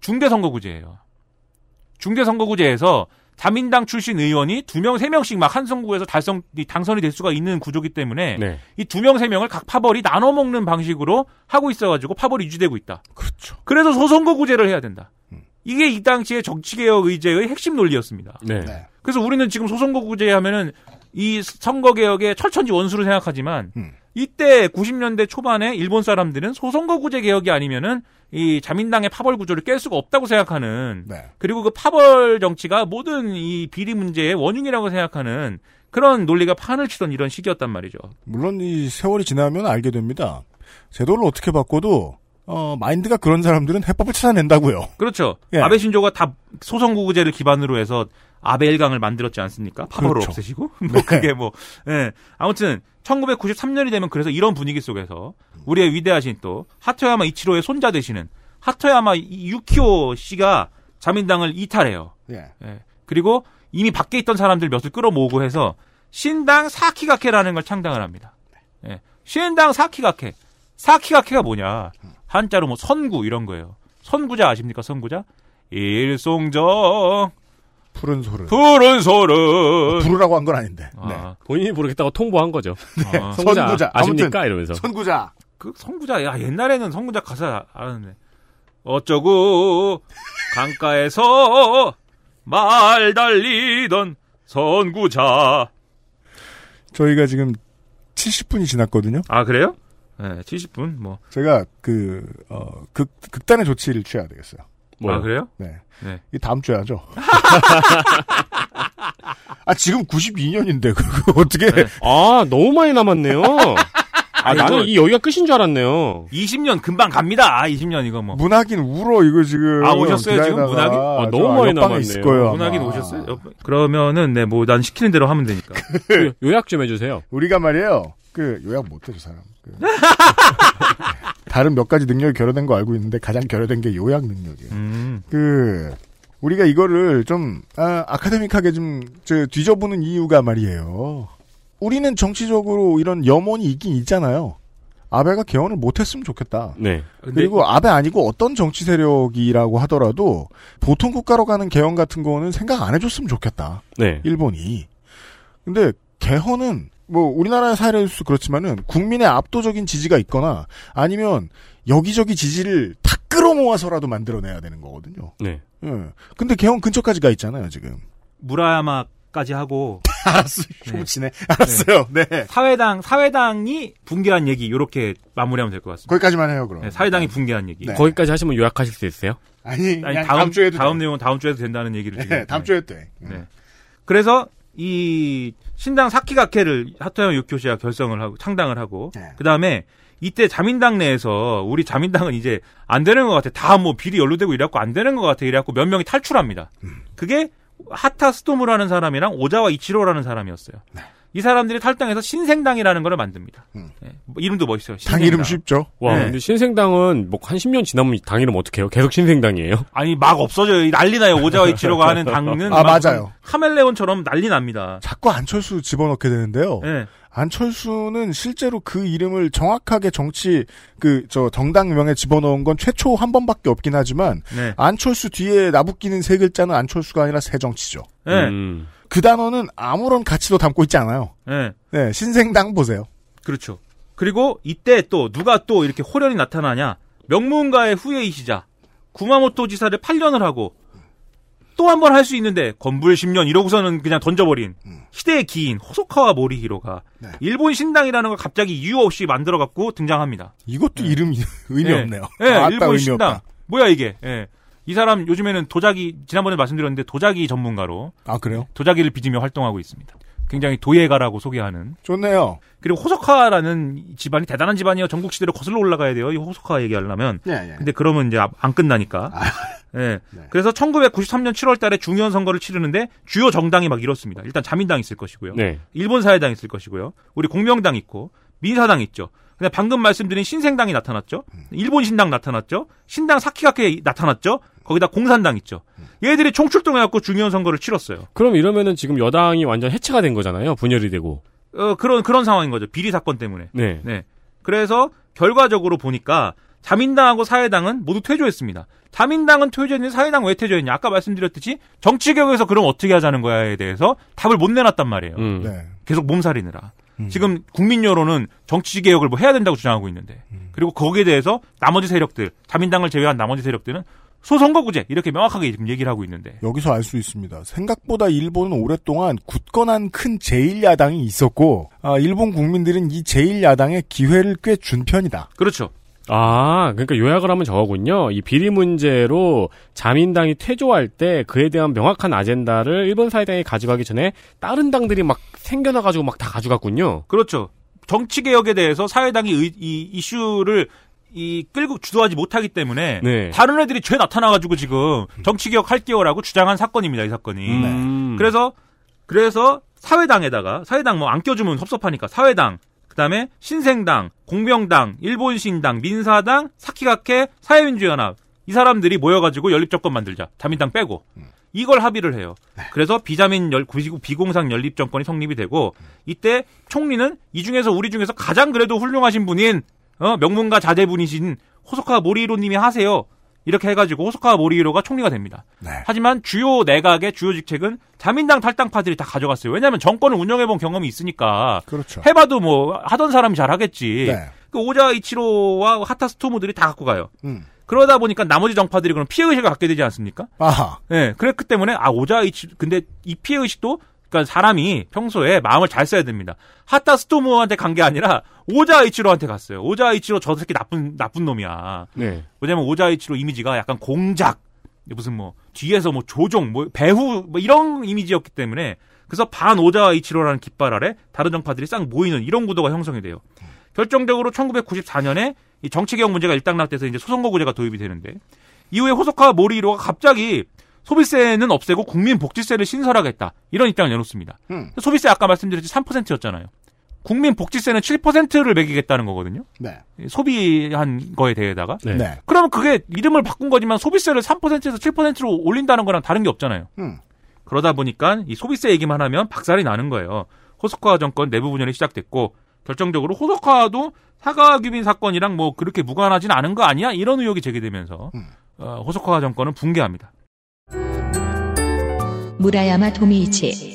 중대선거구제예요. 중대선거구제에서 자민당 출신 의원이 두 명, 세 명씩 막 한 선구에서 달성, 이 당선이 될 수가 있는 구조기 때문에 네. 이두 명, 세 명을 각 파벌이 나눠 먹는 방식으로 하고 있어가지고 파벌이 유지되고 있다. 그렇죠. 그래서 소선거구제를 해야 된다. 이게 이 당시의 정치개혁 의제의 핵심 논리였습니다. 네. 그래서 우리는 지금 소선거구제 하면은 이 선거개혁의 철천지 원수로 생각하지만 이때 90년대 초반에 일본 사람들은 소선거구제 개혁이 아니면은 이 자민당의 파벌 구조를 깰 수가 없다고 생각하는 네. 그리고 그 파벌 정치가 모든 이 비리 문제의 원흉이라고 생각하는 그런 논리가 판을 치던 이런 시기였단 말이죠. 물론 이 세월이 지나면 알게 됩니다. 제도를 어떻게 바꿔도 어, 마인드가 그런 사람들은 해법을 찾아낸다고요. 그렇죠. 예. 아베 신조가 다 소선거구제를 기반으로 해서 아베 일강을 만들었지 않습니까? 파벌을 그렇죠. 없애시고 뭐 네. 그게 뭐 예. 아무튼 1993년이 되면 그래서 이런 분위기 속에서 우리의 위대하신 또 하토야마 이치로의 손자 되시는 하토야마 이- 유키오 씨가 자민당을 이탈해요. 예. 예. 그리고 이미 밖에 있던 사람들 몇을 끌어모으고 해서 신당 사키가케라는 걸 창당을 합니다. 예. 신당 사키가케. 사키가케가 뭐냐? 한자로 뭐 선구 이런 거예요. 선구자 아십니까? 선구자? 일송정 푸른 소를. 푸른 소른 부르라고 한 건 아닌데. 네. 아, 본인이 부르겠다고 통보한 거죠. 아. 선구자, 선구자. 아십니까? 이러면서. 선구자. 그 선구자 야 옛날에는 선구자 가사 알았는데 어쩌고 강가에서 말 달리던 선구자 저희가 지금 70분이 지났거든요. 아 그래요? 네, 70분 뭐. 제가 그, 어, 극, 극단의 조치를 취해야 되겠어요. 아 그래요? 네. 네. 이 다음 주에 하죠. 아, 지금 92년인데, 그거 어떻게. 아, 너무 많이 남았네요. 아, 아니, 나는 이 여기가 끝인 줄 알았네요. 20년 금방 갑니다. 20년 이거 뭐. 문학인 울어, 이거 지금. 아, 오셨어요, 지금? 문학인? 아, 저 너무 많이 남았네요. 있을 거예요. 아마. 문학인 오셨어요? 옆- 그러면은 네 뭐 난 시키는 대로 하면 되니까. 요- 요약 좀 해주세요. 우리가 말이에요. 그, 요약 못해, 저 사람. 그. 다른 몇 가지 능력이 결여된 거 알고 있는데 가장 결여된 게 요약 능력이에요. 음. 그, 우리가 이거를 좀, 아, 아카데믹하게 좀, 저, 뒤져보는 이유가 말이에요. 우리는 정치적으로 이런 염원이 있긴 있잖아요. 아베가 개헌을 못했으면 좋겠다. 네. 그리고 아베 아니고 어떤 정치 세력이라고 하더라도 보통 국가로 가는 개헌 같은 거는 생각 안 해줬으면 좋겠다. 네. 일본이. 근데 개헌은 뭐 우리나라의 사례일수 그렇지만은 국민의 압도적인 지지가 있거나 아니면 여기저기 지지를 다 끌어모아서라도 만들어내야 되는 거거든요. 네. 예. 근데 개헌 근처까지 가 있잖아요, 지금. 무라야마까지 하고 알았어요. 쇼부치네. 알았어요. 네. 사회당 사회당이 붕괴한 얘기 요렇게 마무리하면 될 것 같습니다. 거기까지만 해요, 그럼. 네, 사회당이 붕괴한 얘기. 네. 거기까지 하시면 요약하실 수 있어요? 아니, 아니 다음, 다음 주에도 돼. 다음 내용은 다음 주에도 된다는 얘기를 지금. 네, 다음 네. 주에 돼. 네. 그래서 이 신당 사키가케를 하토야마 유키오시가 결성을 하고 창당을 하고 네. 그다음에 이때 자민당 내에서 우리 자민당은 이제 안 되는 것 같아. 다 뭐 비리 연루되고 이래갖고 안 되는 것 같아. 이래갖고 몇 명이 탈출합니다. 음. 그게 하타 스토무라는 사람이랑 오자와 이치로라는 사람이었어요. 네. 이 사람들이 탈당해서 신생당이라는 걸 만듭니다. 음. 네. 뭐 이름도 멋있어요. 당 신생당. 이름 쉽죠? 와, 네. 근데 신생당은 뭐 한 10년 지나면 당 이름 어떻게 해요? 계속 신생당이에요? 아니 막 없어져요. 난리 나요. 오자와 이치로가 하는 당은 아, 막 맞아요. 카멜레온처럼 난리 납니다. 자꾸 안철수 집어넣게 되는데요. 네. 안철수는 실제로 그 이름을 정확하게 정치 그 저 정당명에 집어넣은 건 최초 한 번밖에 없긴 하지만 네. 안철수 뒤에 나붙기는 세 글자는 안철수가 아니라 새정치죠. 네. 음. 그 단어는 아무런 가치도 담고 있지 않아요. 네. 네, 신생당 보세요. 그렇죠. 그리고 이때 또 누가 또 이렇게 호련이 나타나냐? 명문가의 후예이시자 구마모토 지사를 8년을 하고 또 한 번 할 수 있는데 건불 10년 이러고서는 그냥 던져버린 시대의 기인 호소카와 모리히로가 네. 일본 신당이라는 걸 갑자기 이유 없이 만들어 갖고 등장합니다. 이것도 이름이 의미 네. 없네요. 네, 아따 일본 신당. 뭐야 이게? 예. 이 사람 요즘에는 도자기 지난번에 말씀드렸는데 도자기 전문가로 아 그래요? 도자기를 빚으며 활동하고 있습니다. 굉장히 도예가라고 소개하는 좋네요. 그리고 호소카라는 집안이 대단한 집안이에요. 전국 시대로 거슬러 올라가야 돼요. 이 호소카 얘기하려면. 네, 네. 근데 그러면 이제 안 끝나니까. 예. 그래서 1993년 7월 달에 중요한 선거를 치르는데 주요 정당이 막 이렇습니다. 일단 자민당 있을 것이고요. 네. 일본 사회당 있을 것이고요. 우리 공명당 있고 민사당 있죠. 근데 방금 말씀드린 신생당이 나타났죠. 일본 신당 나타났죠. 신당 사키가케 나타났죠. 거기다 공산당 있죠. 얘들이 총출동해갖고 중요한 선거를 치렀어요. 그럼 이러면은 지금 여당이 완전 해체가 된 거잖아요. 분열이 되고. 어, 그런, 그런 상황인 거죠. 비리 사건 때문에. 네. 네. 그래서 결과적으로 보니까 자민당하고 사회당은 모두 퇴조했습니다. 자민당은 퇴조했는데 사회당 왜 퇴조했냐? 아까 말씀드렸듯이 정치개혁에서 그럼 어떻게 하자는 거야에 대해서 답을 못 내놨단 말이에요. 음. 네. 계속 몸살이느라. 지금 국민 여론은 정치 개혁을 뭐 해야 된다고 주장하고 있는데 그리고 거기에 대해서 나머지 세력들 자민당을 제외한 나머지 세력들은 소선거구제 이렇게 명확하게 지금 얘기를 하고 있는데 여기서 알 수 있습니다. 생각보다 일본은 오랫동안 굳건한 큰 제1야당이 있었고 아, 일본 국민들은 이 제1야당에 기회를 꽤 준 편이다. 그렇죠. 아, 그러니까 요약을 하면 저거군요. 이 비리 문제로 자민당이 퇴조할 때 그에 대한 명확한 아젠다를 일본 사회당이 가져가기 전에 다른 당들이 막 생겨나가지고 막 다 가져갔군요. 그렇죠. 정치 개혁에 대해서 사회당이 의- 이 이슈를 이 끌고 주도하지 못하기 때문에 네. 다른 애들이 죄 나타나가지고 지금 정치 개혁 할게요라고 주장한 사건입니다 이 사건이. 음. 그래서 그래서 사회당에다가 사회당 뭐 안 껴주면 섭섭하니까 사회당 그다음에 신생당, 공명당, 일본신당, 민사당, 사키가케, 사회민주연합. 이 사람들이 모여가지고 연립정권 만들자. 자민당 빼고. 이걸 합의를 해요. 그래서 비자민 열, 비- 비공상 연립정권이 성립이 되고 이때 총리는 이 중에서 우리 중에서 가장 그래도 훌륭하신 분인 어, 명문가 자제분이신 호소카 모리히로님이 하세요. 이렇게 해가지고 호소카 모리히로가 총리가 됩니다. 하지만 주요 내각의 주요 직책은 자민당 탈당파들이 다 가져갔어요. 왜냐하면 정권을 운영해본 경험이 있으니까. 그렇죠. 해봐도 뭐 하던 사람이 잘 하겠지. 네. 그 오자 이치로와 하타 스토무들이 다 갖고 가요. 음. 그러다 보니까 나머지 정파들이 그럼 피해 의식을 갖게 되지 않습니까? 아하. 예, 그랬기 때문에 아 오자 이치 근데 이 피해 의식도 그러니까 사람이 평소에 마음을 잘 써야 됩니다. 하타 스토무한테 간 게 아니라 오자 이치로한테 갔어요. 오자 이치로 저 새끼 나쁜 나쁜 놈이야. 네. 왜냐면 오자 이치로 이미지가 약간 공작 무슨 뭐 뒤에서 뭐 조종 뭐 배후 뭐 이런 이미지였기 때문에 그래서 반 오자 이치로라는 깃발 아래 다른 정파들이 싹 모이는 이런 구도가 형성이 돼요. 결정적으로 1994년에 이 정치개혁 문제가 일단락돼서 이제 소선거구제가 도입이 되는데 이후에 호소카 모리히로가 갑자기 소비세는 없애고 국민복지세를 신설하겠다 이런 입장을 내놓습니다. 음. 소비세 아까 말씀드렸지 3%였잖아요. 국민복지세는 7%를 매기겠다는 거거든요. 네. 소비한 거에 대해다가 네. 네. 그러면 그게 이름을 바꾼 거지만 소비세를 3%에서 7%로 올린다는 거랑 다른 게 없잖아요. 음. 그러다 보니까 이 소비세 얘기만 하면 박살이 나는 거예요. 호소카 정권 내부 분열이 시작됐고 결정적으로 호소카도 사과 규빈 사건이랑 뭐 그렇게 무관하진 않은 거 아니야? 이런 의혹이 제기되면서 어, 호소카 정권은 붕괴합니다. 무라야마 도미이치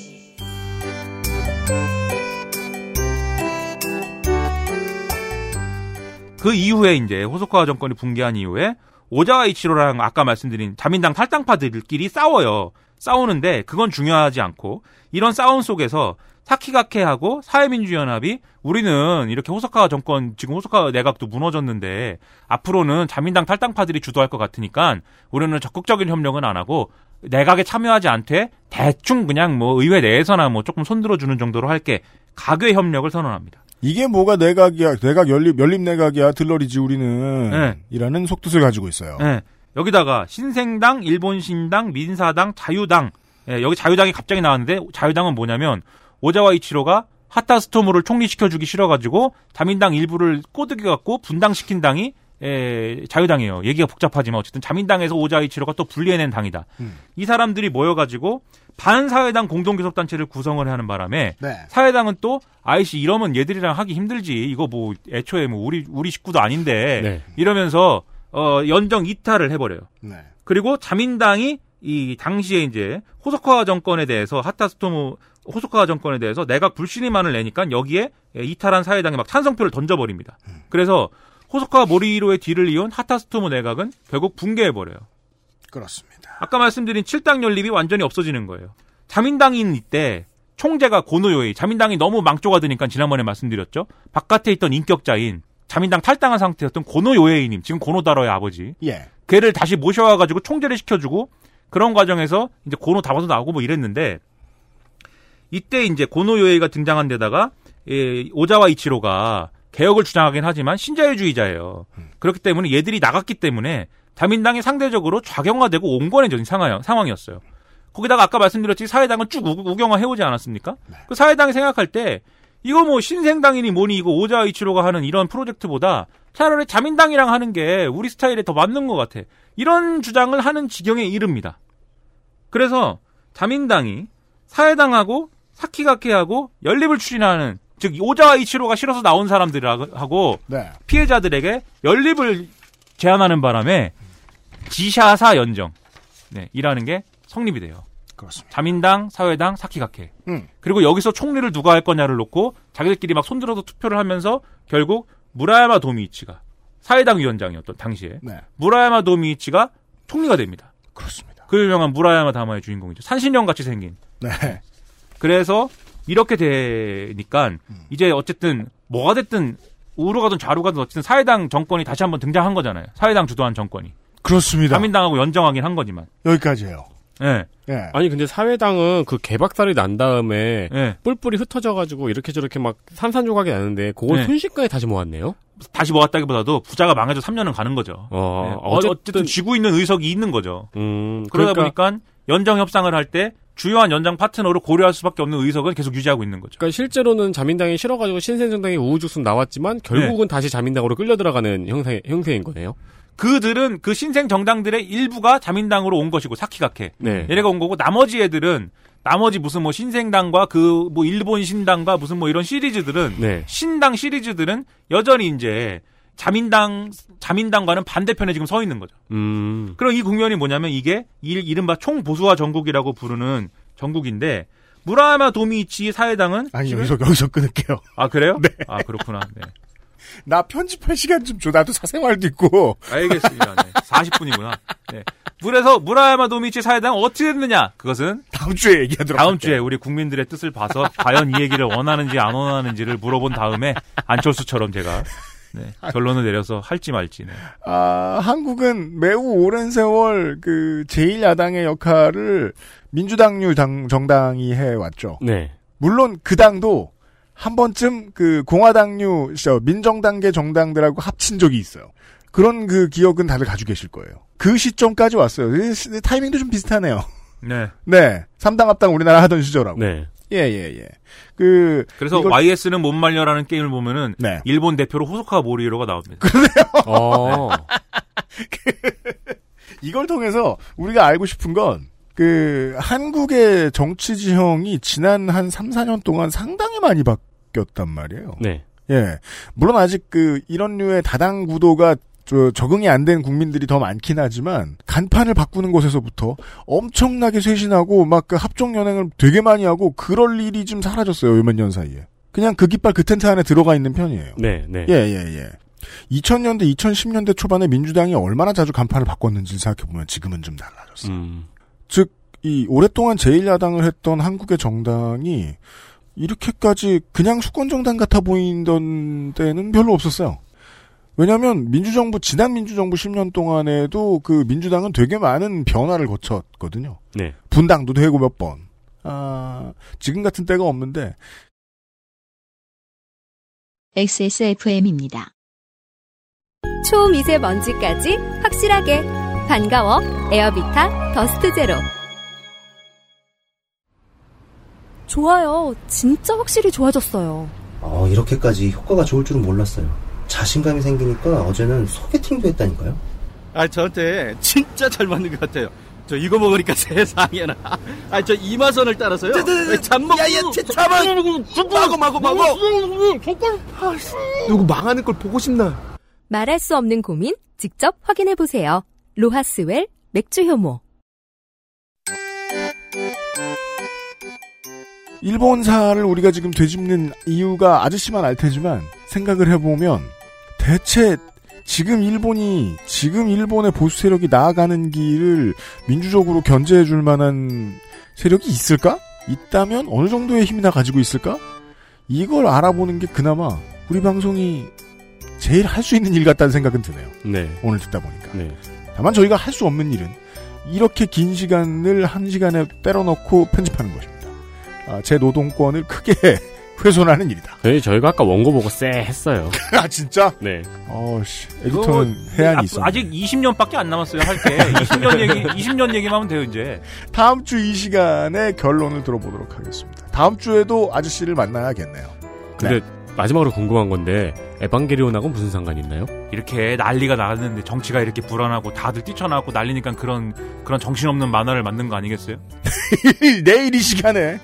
그 이후에 이제 호소카 정권이 붕괴한 이후에 오자와 이치로랑 아까 말씀드린 자민당 탈당파들끼리 싸워요. 싸우는데 그건 중요하지 않고 이런 싸움 속에서 사키가케하고 사회민주연합이 우리는 이렇게 호소카 정권 지금 호소카 내각도 무너졌는데 앞으로는 자민당 탈당파들이 주도할 것 같으니까 우리는 적극적인 협력은 안 하고 내각에 참여하지 않되 대충 그냥 뭐 의회 내에서나 뭐 조금 손들어 주는 정도로 할게 가교 협력을 선언합니다. 이게 뭐가 내각이야, 내각 연립, 연립 내각이야, 들러리지 우리는. 네. 이라는 속뜻을 가지고 있어요. 예. 여기다가 신생당, 일본신당, 민사당, 자유당. 예, 여기 자유당이 갑자기 나왔는데 자유당은 뭐냐면 오자와 이치로가 하타 스토무를 총리시켜주기 싫어가지고 자민당 일부를 꼬드겨 갖고 분당시킨 당이 예, 자유당이에요. 얘기가 복잡하지만 어쨌든 자민당에서 오자와 이치로가 또 분리해낸 당이다. 이 사람들이 모여가지고 반사회당 공동교섭단체를 구성을 하는 바람에 네. 사회당은 또 아이씨 이러면 얘들이랑 하기 힘들지. 이거 뭐 애초에 뭐 우리 우리 식구도 아닌데 네. 이러면서 어 연정 이탈을 해버려요. 네. 그리고 자민당이 이 당시에 이제 호소카 정권에 대해서 하타스토무 호소카 정권에 대해서 내각 불신임안을 내니까 여기에 이탈한 사회당이 막 찬성표를 던져버립니다. 그래서 호소카 모리히로의 뒤를 이은 하타스토무 내각은 결국 붕괴해버려요. 그렇습니다. 아까 말씀드린 7당 연립이 완전히 없어지는 거예요. 자민당인 이때 총재가 고노요이, 자민당이 너무 망조가 드니까 지난번에 말씀드렸죠. 바깥에 있던 인격자인 자민당 탈당한 상태였던 고노 요에이님, 지금 고노다로의 아버지. 예. 걔를 다시 모셔와가지고 총재를 시켜주고 그런 과정에서 이제 고노 다봐서 나오고 뭐 이랬는데 이때 이제 고노 요에이가 등장한 데다가 예, 오자와 이치로가 개혁을 주장하긴 하지만 신자유주의자예요. 그렇기 때문에 얘들이 나갔기 때문에 자민당이 상대적으로 좌경화되고 온건해진 상황, 상황이었어요. 거기다가 아까 말씀드렸지 사회당은 쭉 우- 우경화 해오지 않았습니까? 그 사회당이 생각할 때 이거 뭐 신생당이니 뭐니 이거 오자와 이치로가 하는 이런 프로젝트보다 차라리 자민당이랑 하는 게 우리 스타일에 더 맞는 것 같아. 이런 주장을 하는 지경에 이릅니다. 그래서 자민당이 사회당하고 사키가케하고 연립을 추진하는 즉 오자와 이치로가 싫어서 나온 사람들하고 네. 피해자들에게 연립을 제안하는 바람에 지샤사 연정 네, 이라는 게 성립이 돼요. 그렇습니다. 자민당, 사회당, 사키가케. 음. 그리고 여기서 총리를 누가 할 거냐를 놓고 자기들끼리 막 손들어서 투표를 하면서 결국 무라야마 도미이치가 사회당 위원장이었던 당시에 네. 무라야마 도미이치가 총리가 됩니다. 그렇습니다. 그 유명한 무라야마 다마의 주인공이죠. 산신령 같이 생긴. 네. 그래서 이렇게 되니까 음. 이제 어쨌든 뭐가 됐든 우로 가든 좌로 가든 어쨌든 사회당 정권이 다시 한번 등장한 거잖아요. 사회당 주도한 정권이. 그렇습니다. 자민당하고 연정하긴 한 거지만. 여기까지예요. 예. 예. 아니 근데 사회당은 그 개박살이 난 다음에 예. 뿔뿔이 흩어져가지고 이렇게 저렇게 막 산산조각이 나는데 그걸 네. 순식간에 다시 모았네요. 다시 모았다기보다도 부자가 망해서 3년은 가는 거죠. 어, 네. 어쨌든- 어쨌든 쥐고 있는 의석이 있는 거죠. 음, 그러다 그러니까, 보니까 연정 협상을 할 때 주요한 연장 파트너로 고려할 수밖에 없는 의석은 계속 유지하고 있는 거죠. 그러니까 실제로는 자민당이 싫어가지고 신생정당이 우후죽순 나왔지만 결국은 다시 자민당으로 끌려 들어가는 형태 형태인 거네요. 그들은 그 신생 정당들의 일부가 자민당으로 온 것이고 사키가케 네. 얘네가 온 거고 나머지 애들은 나머지 무슨 뭐 신생당과 그 뭐 일본 신당과 무슨 뭐 이런 시리즈들은 네. 신당 시리즈들은 여전히 이제 자민당 자민당과는 반대편에 지금 서 있는 거죠. 음. 그럼 이 국면이 뭐냐면 이게 이- 이른바 총보수화 전국이라고 부르는 전국인데 무라야마 도미이치 사회당은 아니 지금- 여기서 여기서 끊을게요. 아 그래요? 아 그렇구나. 네. 나 편집할 시간 좀 줘. 나도 사생활도 있고. 알겠습니다. 네. 40분이구나. 네. 그래서 무라야마 도미치 사회당 어떻게 됐느냐? 그것은 다음 주에 얘기하도록 다음 할게요. 주에 우리 국민들의 뜻을 봐서 과연 이 얘기를 원하는지 안 원하는지를 물어본 다음에 안철수처럼 제가 네, 결론을 내려서 할지 말지. 네. 아, 한국은 매우 오랜 세월 그 제1야당의 역할을 민주당류 당, 정당이 해왔죠. 네. 물론 그 당도 한 번쯤 그 공화당류 저 민정당계 정당들하고 합친 적이 있어요. 그런 그 기억은 다들 가지고 계실 거예요. 그 시점까지 왔어요. 타이밍도 좀 비슷하네요. 네. 네. 삼당 합당 우리나라 하던 시절하고. 네. 예, 예, 예. 그 그래서 이걸- YS는 못 말려라는 게임을 보면은 네. 일본 대표로 호소카 모리히로가 나옵니다. 어. 이걸 통해서 우리가 알고 싶은 건, 그, 한국의 정치 지형이 지난 한 3, 4년 동안 상당히 많이 바뀌었단 말이에요. 네. 예. 물론 아직 그, 이런 류의 다당 구도가 저, 적응이 안 된 국민들이 더 많긴 하지만, 간판을 바꾸는 곳에서부터 엄청나게 쇄신하고, 막 그 합종 연행을 되게 많이 하고, 그럴 일이 좀 사라졌어요, 요 몇 년 사이에. 그냥 그 깃발 그 텐트 안에 들어가 있는 편이에요. 네. 네. 예, 예, 예. 2000년대, 2010년대 초반에 민주당이 얼마나 자주 간판을 바꿨는지 생각해보면 지금은 좀 달라졌어요. 음. 즉, 이 오랫동안 제1야당을 했던 한국의 정당이 이렇게까지 그냥 수권정당 같아 보이던 때는 별로 없었어요. 왜냐하면 민주정부 지난 민주정부 10년 동안에도 그 민주당은 되게 많은 변화를 거쳤거든요. 네. 분당도 되고 몇 번. 아 지금 같은 때가 없는데 XSFM입니다. 초미세먼지까지 확실하게 반가워 에어비타 더스트 제로 좋아요. 진짜 확실히 좋아졌어요. 어, 이렇게까지 효과가 좋을 줄은 몰랐어요. 자신감이 생기니까 어제는 소개팅도 했다니까요. 아, 저한테 진짜 잘 맞는 것 같아요. 저 이거 먹으니까 세상에나. 아, 저 이마선을 따라서요. 잠먹. 야야, 잠만. 마고 마고 마고. 누구 망하는 걸 보고 싶나? 말할 수 없는 고민 직접 확인해 보세요. 로하스웰 맥주 효모 일본사를 우리가 지금 되짚는 이유가 아저씨만 알 테지만 생각을 해보면 대체 지금 일본이 지금 일본의 보수 세력이 나아가는 길을 민주적으로 견제해 줄 만한 세력이 있을까? 있다면 어느 정도의 힘이나 가지고 있을까? 이걸 알아보는 게 그나마 우리 방송이 제일 할 수 있는 일 같다는 생각은 드네요. 네. 오늘 듣다 보니까. 네. 다만 저희가 할 수 없는 일은 이렇게 긴 시간을 한 시간에 때려넣고 편집하는 것입니다. 아, 제 노동권을 크게 훼손하는 일이다. 저희 저희가 아까 원고 보고 쎄 했어요. 아 진짜? 네. 어씨 이거 에디터는 해안이 있어. 아직 20년밖에 안 남았어요 할 게. 20년 얘기 20년 얘기만 하면 돼요 이제. 다음 주 이 시간에 결론을 들어보도록 하겠습니다. 다음 주에도 아저씨를 만나야겠네요. 근데 마지막으로 궁금한 건데 에반게리온하고 무슨 상관이 있나요? 이렇게 난리가 나는데 정치가 이렇게 불안하고 다들 뛰쳐나고 난리니까 그런 그런 정신없는 만화를 만든 거 아니겠어요? 내일 이 시간에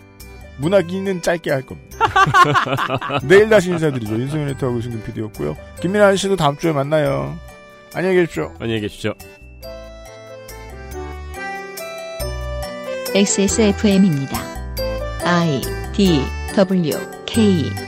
문학인은 짧게 할 겁니다. 내일 다시 인사드리죠. 윤소연 에터하고 신금 PD였고요. 김민아 씨도 다음 주에 만나요. 안녕히 계십시오. 안녕히 계십시오. XSFM입니다. I D W K